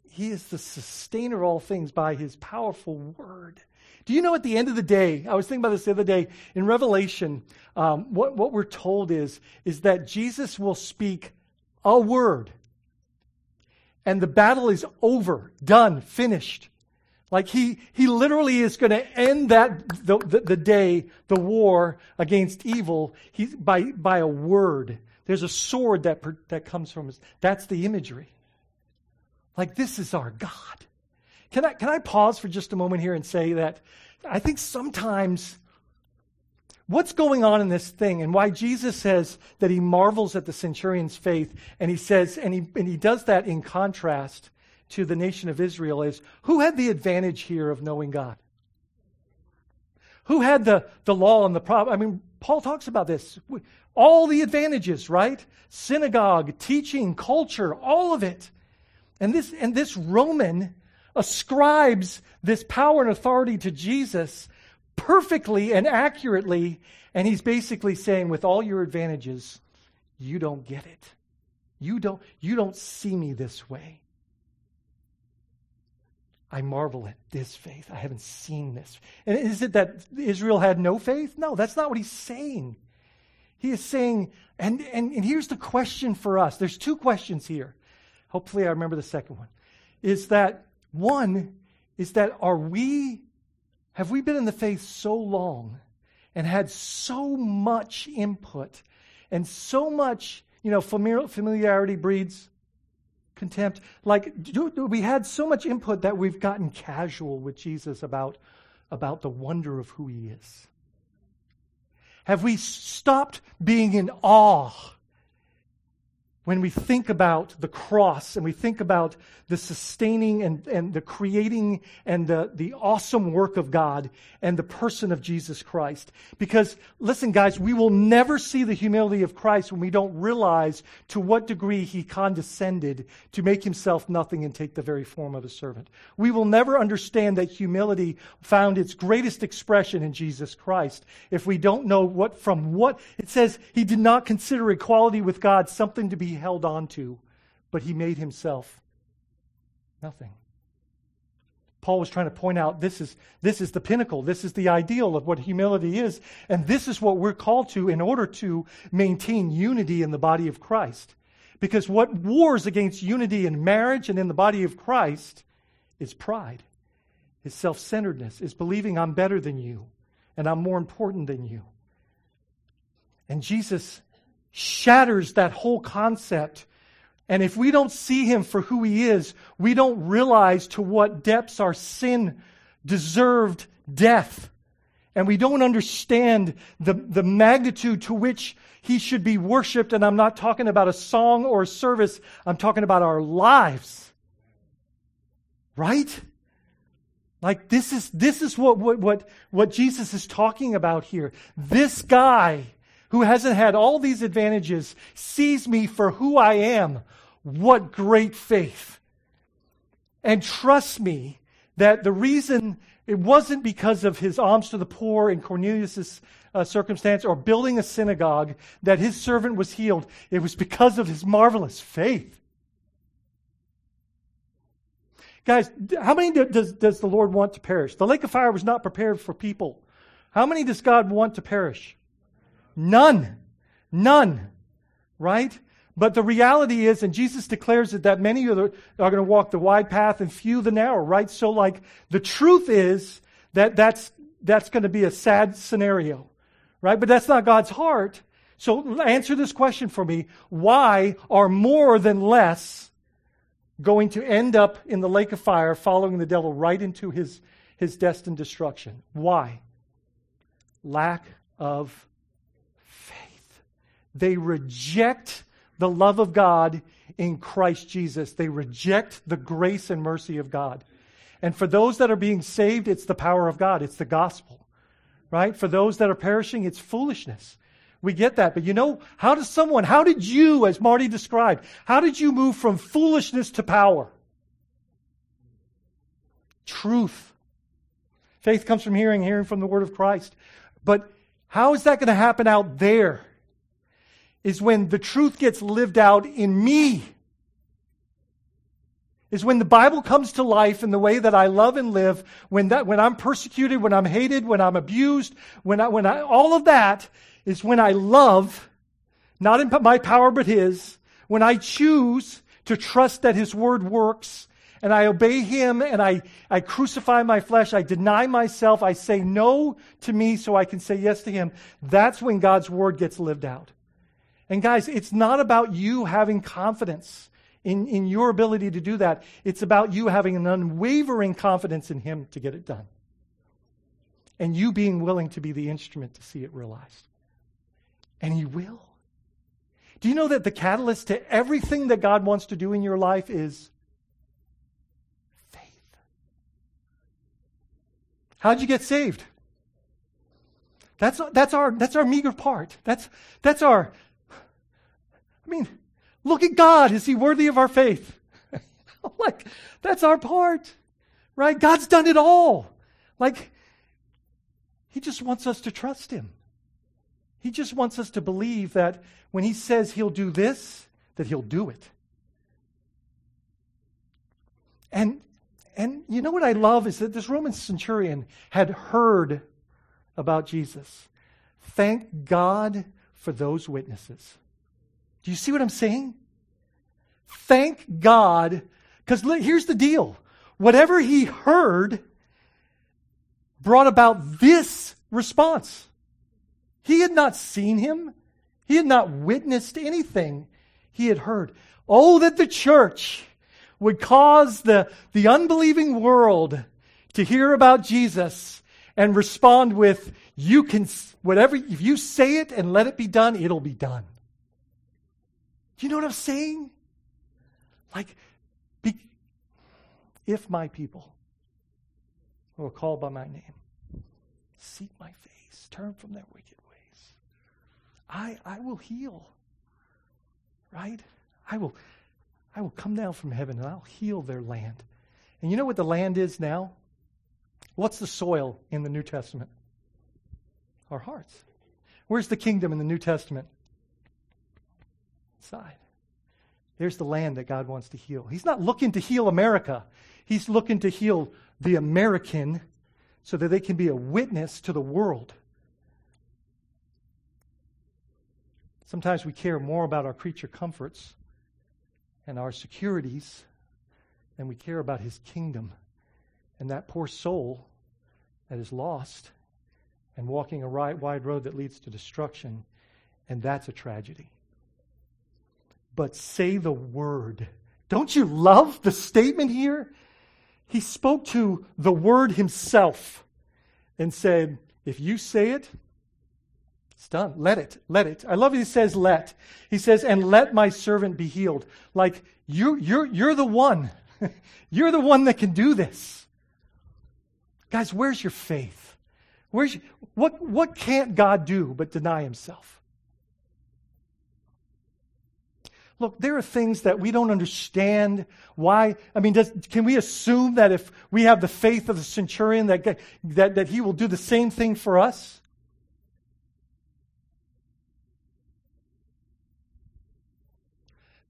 he is the sustainer of all things by his powerful word. Do you know at the end of the day, I was thinking about this the other day, in Revelation, um, what, what we're told is, is that Jesus will speak a word, and the battle is over, done, finished. Like he, he literally is going to end that, the, the, the, day, the war against evil, he, by, by a word. There's a sword that, that comes from us. That's the imagery. Like this is our God. Can I, can I pause for just a moment here and say that I think sometimes what's going on in this thing and why Jesus says that he marvels at the centurion's faith and he says, and he, and he does that in contrast to the nation of Israel is who had the advantage here of knowing God? Who had the, the law and the problem? I mean, Paul talks about this. All the advantages, right? Synagogue, teaching, culture, all of it. And this, and this Roman ascribes this power and authority to Jesus perfectly and accurately. And he's basically saying, with all your advantages, you don't get it. You don't, you don't see me this way. I marvel at this faith. I haven't seen this. And is it that Israel had no faith? No, that's not what he's saying. He is saying, and, and, and here's the question for us. There's two questions here. Hopefully, I remember the second one. Is that one, is that are we, have we been in the faith so long and had so much input and so much, you know, familiarity breeds contempt. Like, we had so much input that we've gotten casual with Jesus about, about the wonder of who he is? Have we stopped being in awe when we think about the cross and we think about the sustaining and, and the creating and the, the awesome work of God and the person of Jesus Christ. Because, listen, guys, we will never see the humility of Christ when we don't realize to what degree he condescended to make himself nothing and take the very form of a servant. We will never understand that humility found its greatest expression in Jesus Christ if we don't know what from what it says he did not consider equality with God something to be held on to, but he made himself nothing. Paul was trying to point out this is, this is the pinnacle, this is the ideal of what humility is, and this is what we're called to in order to maintain unity in the body of Christ. Because what wars against unity in marriage and in the body of Christ is pride, is self centeredness, is believing I'm better than you and I'm more important than you. And Jesus shatters that whole concept. And if we don't see him for who he is, we don't realize to what depths our sin deserved death. And we don't understand the, the magnitude to which he should be worshiped. And I'm not talking about a song or a service, I'm talking about our lives. Right? Like this is this is what, what, what, what Jesus is talking about here. This guy who hasn't had all these advantages sees me for who I am. What great faith. And trust me that the reason it wasn't because of his alms to the poor in Cornelius' uh, circumstance or building a synagogue that his servant was healed. It was because of his marvelous faith. Guys, how many does, does the Lord want to perish? The lake of fire was not prepared for people. How many does God want to perish? None. None. Right? But the reality is, and Jesus declares it, that many are, are going to walk the wide path and few the narrow, right? So, like, the truth is that that's, that's going to be a sad scenario, right? But that's not God's heart. So answer this question for me. Why are more than less going to end up in the lake of fire following the devil right into his, his destined destruction? Why? Lack of. They reject the love of God in Christ Jesus. They reject the grace and mercy of God. And for those that are being saved, it's the power of God, it's the gospel. Right? For those that are perishing, it's foolishness. We get that. But you know, how does someone, how did you, as Marty described, how did you move from foolishness to power? Truth. Faith comes from hearing, hearing from the word of Christ. But how is that going to happen out there? Is when the truth gets lived out in me is when the Bible comes to life in the way that I love and live, when that, when I'm persecuted, when I'm hated, when I'm abused, when I, when I, all of that is when I love, not in my power but His, when I choose to trust that His word works, and I obey Him, and I, I crucify my flesh, I deny myself, I say no to me so I can say yes to Him, that's when God's word gets lived out. And guys, it's not about you having confidence in, in your ability to do that. It's about you having an unwavering confidence in Him to get it done. And you being willing to be the instrument to see it realized. And He will. Do you know that the catalyst to everything that God wants to do in your life is faith? How'd you get saved? That's, that's, our, that's our meager part. That's, that's our, I mean, Look at God. Is he worthy of our faith? *laughs* like, that's our part, right? God's done it all. Like, he just wants us to trust him. He just wants us to believe that when he says he'll do this, that he'll do it. And and you know what I love is that this Roman centurion had heard about Jesus. Thank God for those witnesses. Do you see what I'm saying? Thank God, because here's the deal. Whatever he heard brought about this response. He had not seen him. He had not witnessed anything. He had heard. Oh, that the church would cause the, the unbelieving world to hear about Jesus and respond with, you can, whatever, if you say it and let it be done, it'll be done. You know what I'm saying? Like, be, if my people who are called by my name seek my face, turn from their wicked ways, I, I will heal. Right? I will, I will come down from heaven and I'll heal their land. And you know what the land is now? What's the soil in the New Testament? Our hearts. Where's the kingdom in the New Testament? Side. There's the land that God wants to heal. He's not looking to heal America, He's looking to heal the American so that they can be a witness to the world. Sometimes we care more about our creature comforts and our securities than we care about His kingdom. And that poor soul that is lost and walking a wide road that leads to destruction, and that's a tragedy but say the word. Don't you love the statement here? He spoke to the word himself and said, If you say it, it's done. Let it. Let it. I love he says let. He says, and let my servant be healed. Like you, you're, you're the one. *laughs* you're the one that can do this. Guys, where's your faith? Where's your, what, what can't God do but deny himself? Look, there are things that we don't understand why. I mean, does, can we assume that if we have the faith of the centurion, that, that, that he will do the same thing for us?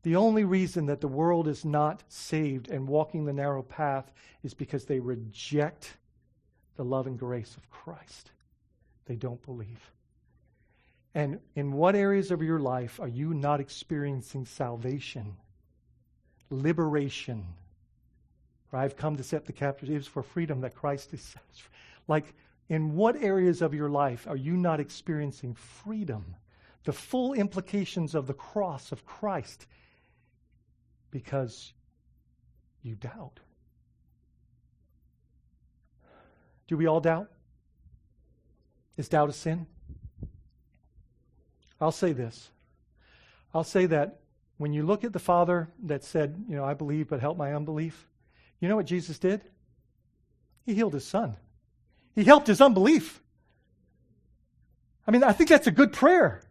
The only reason that the world is not saved and walking the narrow path is because they reject the love and grace of Christ. They don't believe. And in what areas of your life are you not experiencing salvation, liberation? For I've come to set the captives for freedom that Christ is. Like, In what areas of your life are you not experiencing freedom? The full implications of the cross of Christ because you doubt. Do we all doubt? Is doubt a sin? I'll say this. I'll say that when you look at the father that said, you know, I believe, but help my unbelief, you know what Jesus did? He healed his son. He helped his unbelief. I mean, I think that's a good prayer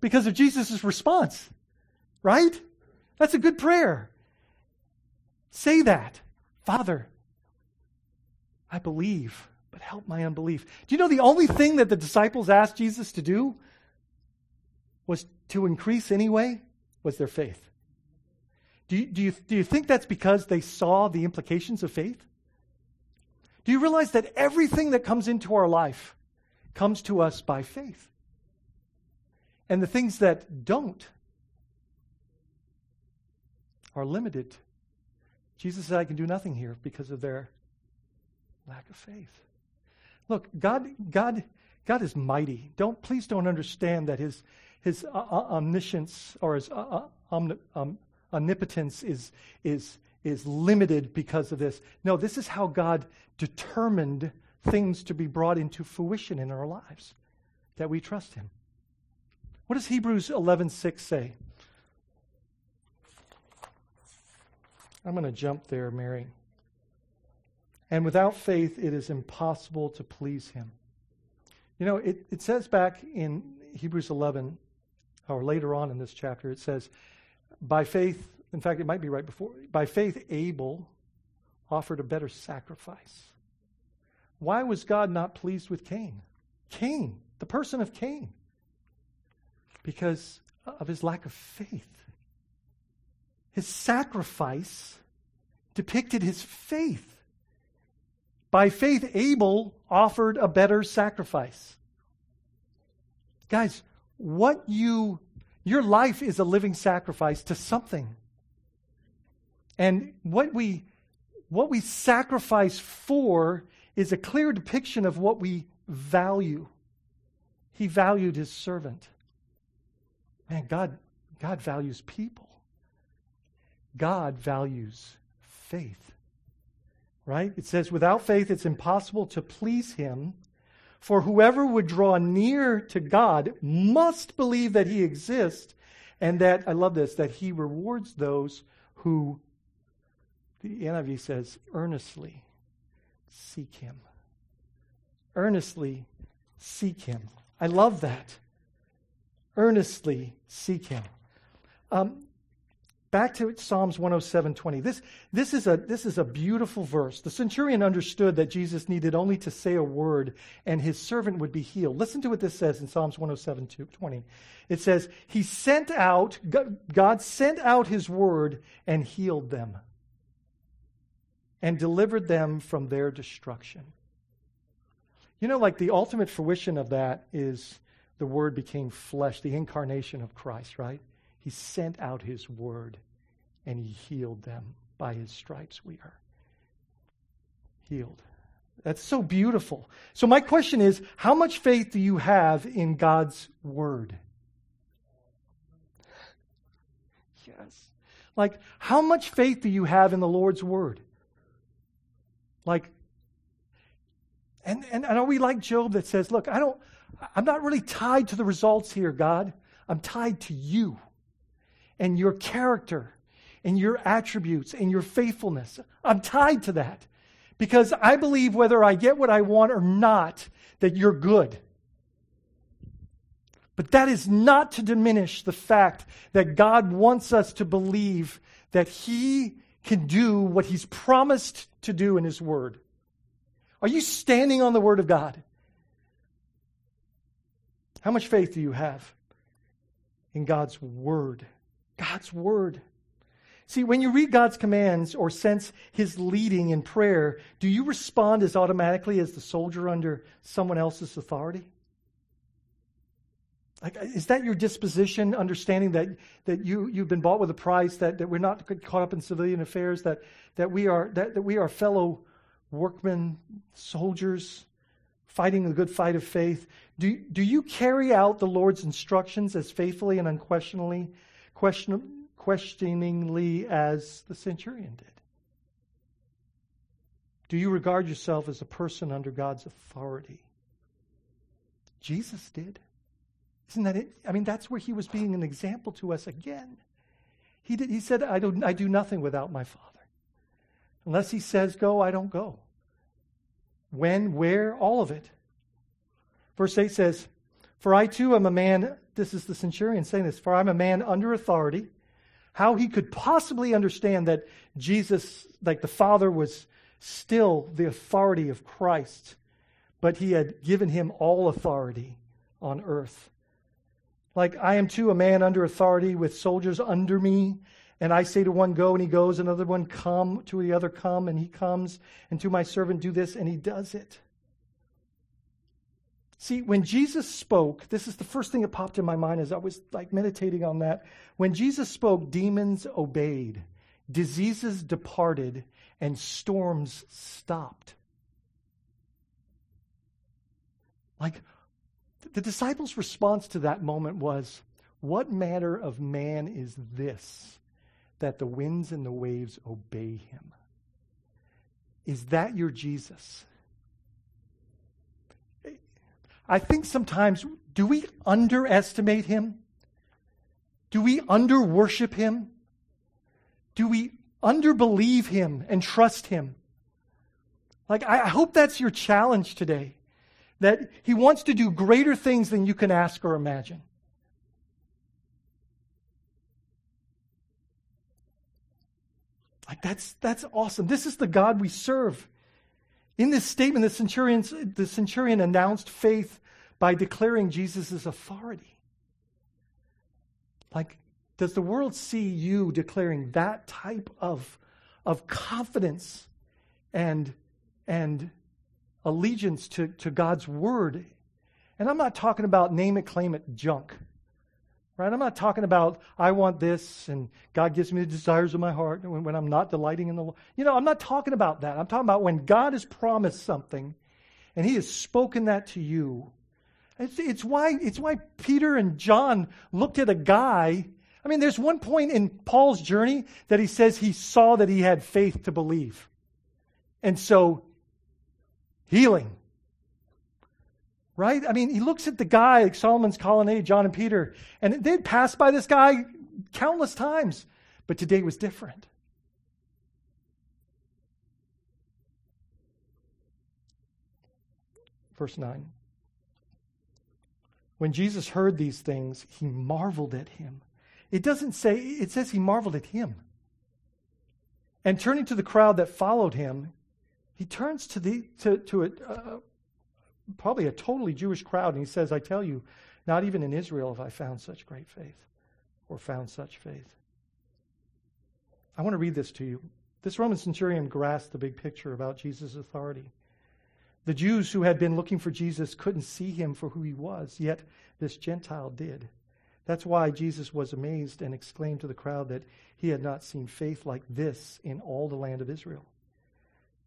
because of Jesus' response, right? That's a good prayer. Say that. Father, I believe, but help my unbelief. Do you know the only thing that the disciples asked Jesus to do was to increase anyway? Was their faith. Do you, do, you, do you think that's because they saw the implications of faith? Do you realize that everything that comes into our life comes to us by faith? And the things that don't are limited. Jesus said, I can do nothing here because of their lack of faith. Look, God, God, God is mighty. Don't please don't understand that His His uh, uh omniscience or His uh, uh omni, um, omnipotence is is is limited because of this. No, this is how God determined things to be brought into fruition in our lives, that we trust Him. What does Hebrews 11:6 say? I'm going to jump there, Mary. And without faith, it is impossible to please him. You know, it, it says back in Hebrews 11, or later on in this chapter, it says, by faith, in fact, it might be right before, by faith, Abel offered a better sacrifice. Why was God not pleased with Cain? Cain, the person of Cain, because of his lack of faith. His sacrifice depicted his faith. By faith, Abel offered a better sacrifice. Guys, what you, your life is a living sacrifice to something. And what we, what we sacrifice for is a clear depiction of what we value. He valued his servant. Man, God, God values people. God values faith right? It says, without faith, it's impossible to please him. For whoever would draw near to God must believe that he exists and that, I love this, that he rewards those who, the NIV says, earnestly seek him. Earnestly seek him. I love that. Earnestly seek him. Um, Back to Psalms 107:20. This, this, is a, this is a beautiful verse. The centurion understood that Jesus needed only to say a word and his servant would be healed. Listen to what this says in Psalms 107:20. It says, He sent out, God sent out his word and healed them and delivered them from their destruction. You know, like the ultimate fruition of that is the word became flesh, the incarnation of Christ, right? He sent out his word and he healed them. By his stripes we are healed. That's so beautiful. So, my question is how much faith do you have in God's word? Yes. Like, how much faith do you have in the Lord's word? Like, and, and, and are we like Job that says, Look, I don't, I'm not really tied to the results here, God. I'm tied to you and your character and your attributes and your faithfulness. I'm tied to that because I believe whether I get what I want or not, that you're good. But that is not to diminish the fact that God wants us to believe that He can do what He's promised to do in His Word. Are you standing on the Word of God? How much faith do you have in God's Word? God's Word. See, when you read God's commands or sense His leading in prayer, do you respond as automatically as the soldier under someone else's authority? Like, is that your disposition, understanding that, that you, you've been bought with a price, that, that we're not caught up in civilian affairs, that, that, we are, that, that we are fellow workmen, soldiers fighting the good fight of faith? Do, do you carry out the Lord's instructions as faithfully and unquestioningly question, questioningly as the centurion did? Do you regard yourself as a person under God's authority? Jesus did. Isn't that it? I mean, that's where he was being an example to us again. He, did, he said, I do, I do nothing without my Father. Unless he says go, I don't go. When, where, all of it. Verse 8 says, For I too am a man, this is the centurion saying this, for I'm a man under authority. How he could possibly understand that Jesus, like the Father, was still the authority of Christ, but he had given him all authority on earth. Like, I am too a man under authority with soldiers under me. And I say to one, Go, and he goes, another one, Come, to the other, Come, and he comes, and to my servant, Do this, and he does it. See, when Jesus spoke, this is the first thing that popped in my mind as I was like meditating on that. When Jesus spoke, demons obeyed, diseases departed, and storms stopped. Like, the disciples' response to that moment was, What manner of man is this that the winds and the waves obey him? Is that your Jesus? I think sometimes, do we underestimate him? Do we under worship him? Do we underbelieve him and trust him? Like, I hope that's your challenge today that He wants to do greater things than you can ask or imagine. Like that's that's awesome. This is the God we serve. In this statement, the centurion, the centurion announced faith by declaring Jesus' authority. Like, does the world see you declaring that type of, of confidence and, and allegiance to, to God's word. And I'm not talking about name it, claim it junk. Right? I'm not talking about I want this and God gives me the desires of my heart when, when I'm not delighting in the Lord. You know, I'm not talking about that. I'm talking about when God has promised something and he has spoken that to you. It's, it's, why, it's why Peter and John looked at a guy. I mean, there's one point in Paul's journey that he says he saw that he had faith to believe. And so healing. Right? I mean, he looks at the guy, like Solomon's colonnade, John and Peter, and they'd passed by this guy countless times, but today was different. Verse 9. When Jesus heard these things, he marveled at him. It doesn't say, it says he marveled at him. And turning to the crowd that followed him, he turns to, the, to, to a, uh, probably a totally Jewish crowd and he says, I tell you, not even in Israel have I found such great faith or found such faith. I want to read this to you. This Roman centurion grasped the big picture about Jesus' authority. The Jews who had been looking for Jesus couldn't see him for who he was, yet this Gentile did. That's why Jesus was amazed and exclaimed to the crowd that he had not seen faith like this in all the land of Israel.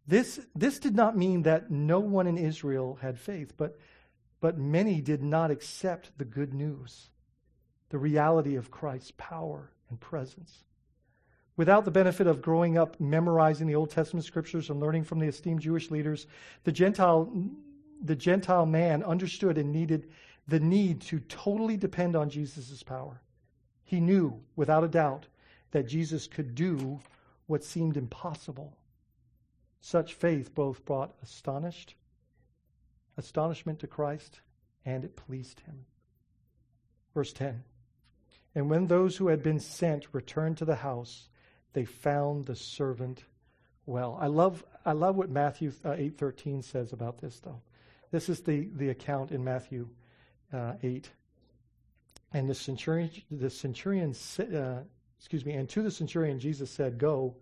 This, this did not mean that no one in Israel had faith, but, but many did not accept the good news, the reality of Christ's power and presence. Without the benefit of growing up memorizing the Old Testament scriptures and learning from the esteemed Jewish leaders, the Gentile, the Gentile man understood and needed the need to totally depend on Jesus' power. He knew, without a doubt, that Jesus could do what seemed impossible. Such faith both brought astonished, astonishment to Christ, and it pleased him. Verse 10 And when those who had been sent returned to the house, they found the servant well. I love, I love what Matthew uh, 8.13 says about this, though. This is the, the account in Matthew uh, 8. And the centurion, the centurion uh, excuse me, and to the centurion Jesus said, Go,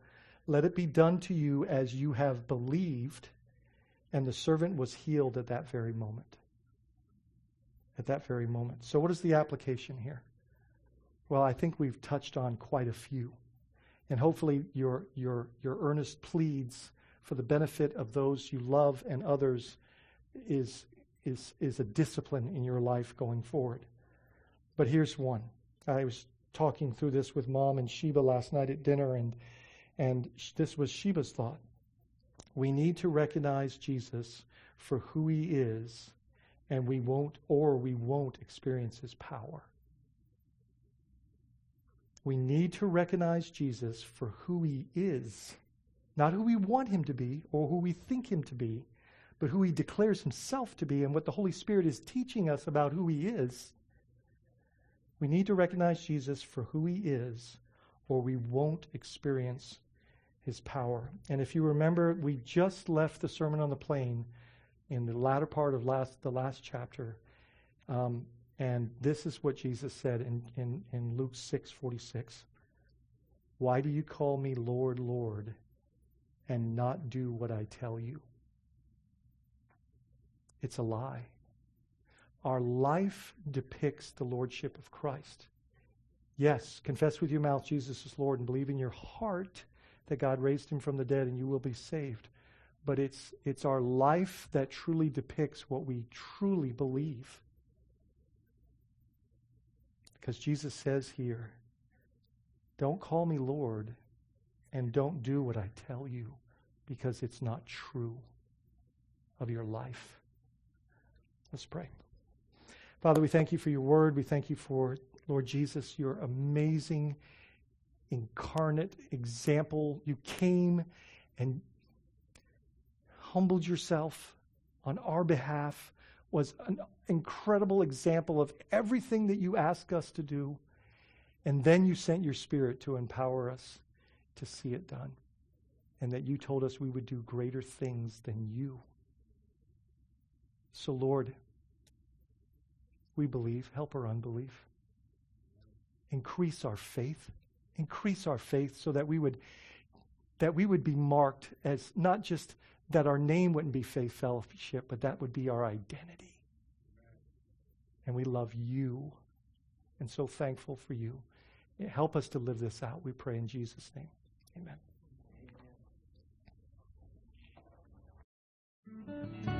let it be done to you as you have believed. And the servant was healed at that very moment. At that very moment. So, what is the application here? Well, I think we've touched on quite a few. And hopefully, your, your, your earnest pleads for the benefit of those you love and others is, is, is a discipline in your life going forward. But here's one. I was talking through this with mom and Sheba last night at dinner, and, and this was Sheba's thought. We need to recognize Jesus for who he is, and we won't, or we won't experience his power. We need to recognize Jesus for who he is, not who we want him to be or who we think him to be, but who he declares himself to be and what the Holy Spirit is teaching us about who he is. We need to recognize Jesus for who he is, or we won't experience his power. And if you remember, we just left the Sermon on the Plain in the latter part of last, the last chapter. Um, and this is what Jesus said in, in, in Luke 6 46. Why do you call me Lord, Lord, and not do what I tell you? It's a lie. Our life depicts the Lordship of Christ. Yes, confess with your mouth Jesus is Lord and believe in your heart that God raised him from the dead and you will be saved. But it's, it's our life that truly depicts what we truly believe. Because Jesus says here, don't call me Lord and don't do what I tell you because it's not true of your life. Let's pray. Father, we thank you for your word. We thank you for, Lord Jesus, your amazing incarnate example. You came and humbled yourself on our behalf was an incredible example of everything that you ask us to do. And then you sent your spirit to empower us to see it done. And that you told us we would do greater things than you. So, Lord, we believe. Help our unbelief. Increase our faith. Increase our faith so that we would that we would be marked as not just that our name wouldn't be faith fellowship, but that would be our identity. And we love you and so thankful for you. Help us to live this out, we pray in Jesus' name. Amen.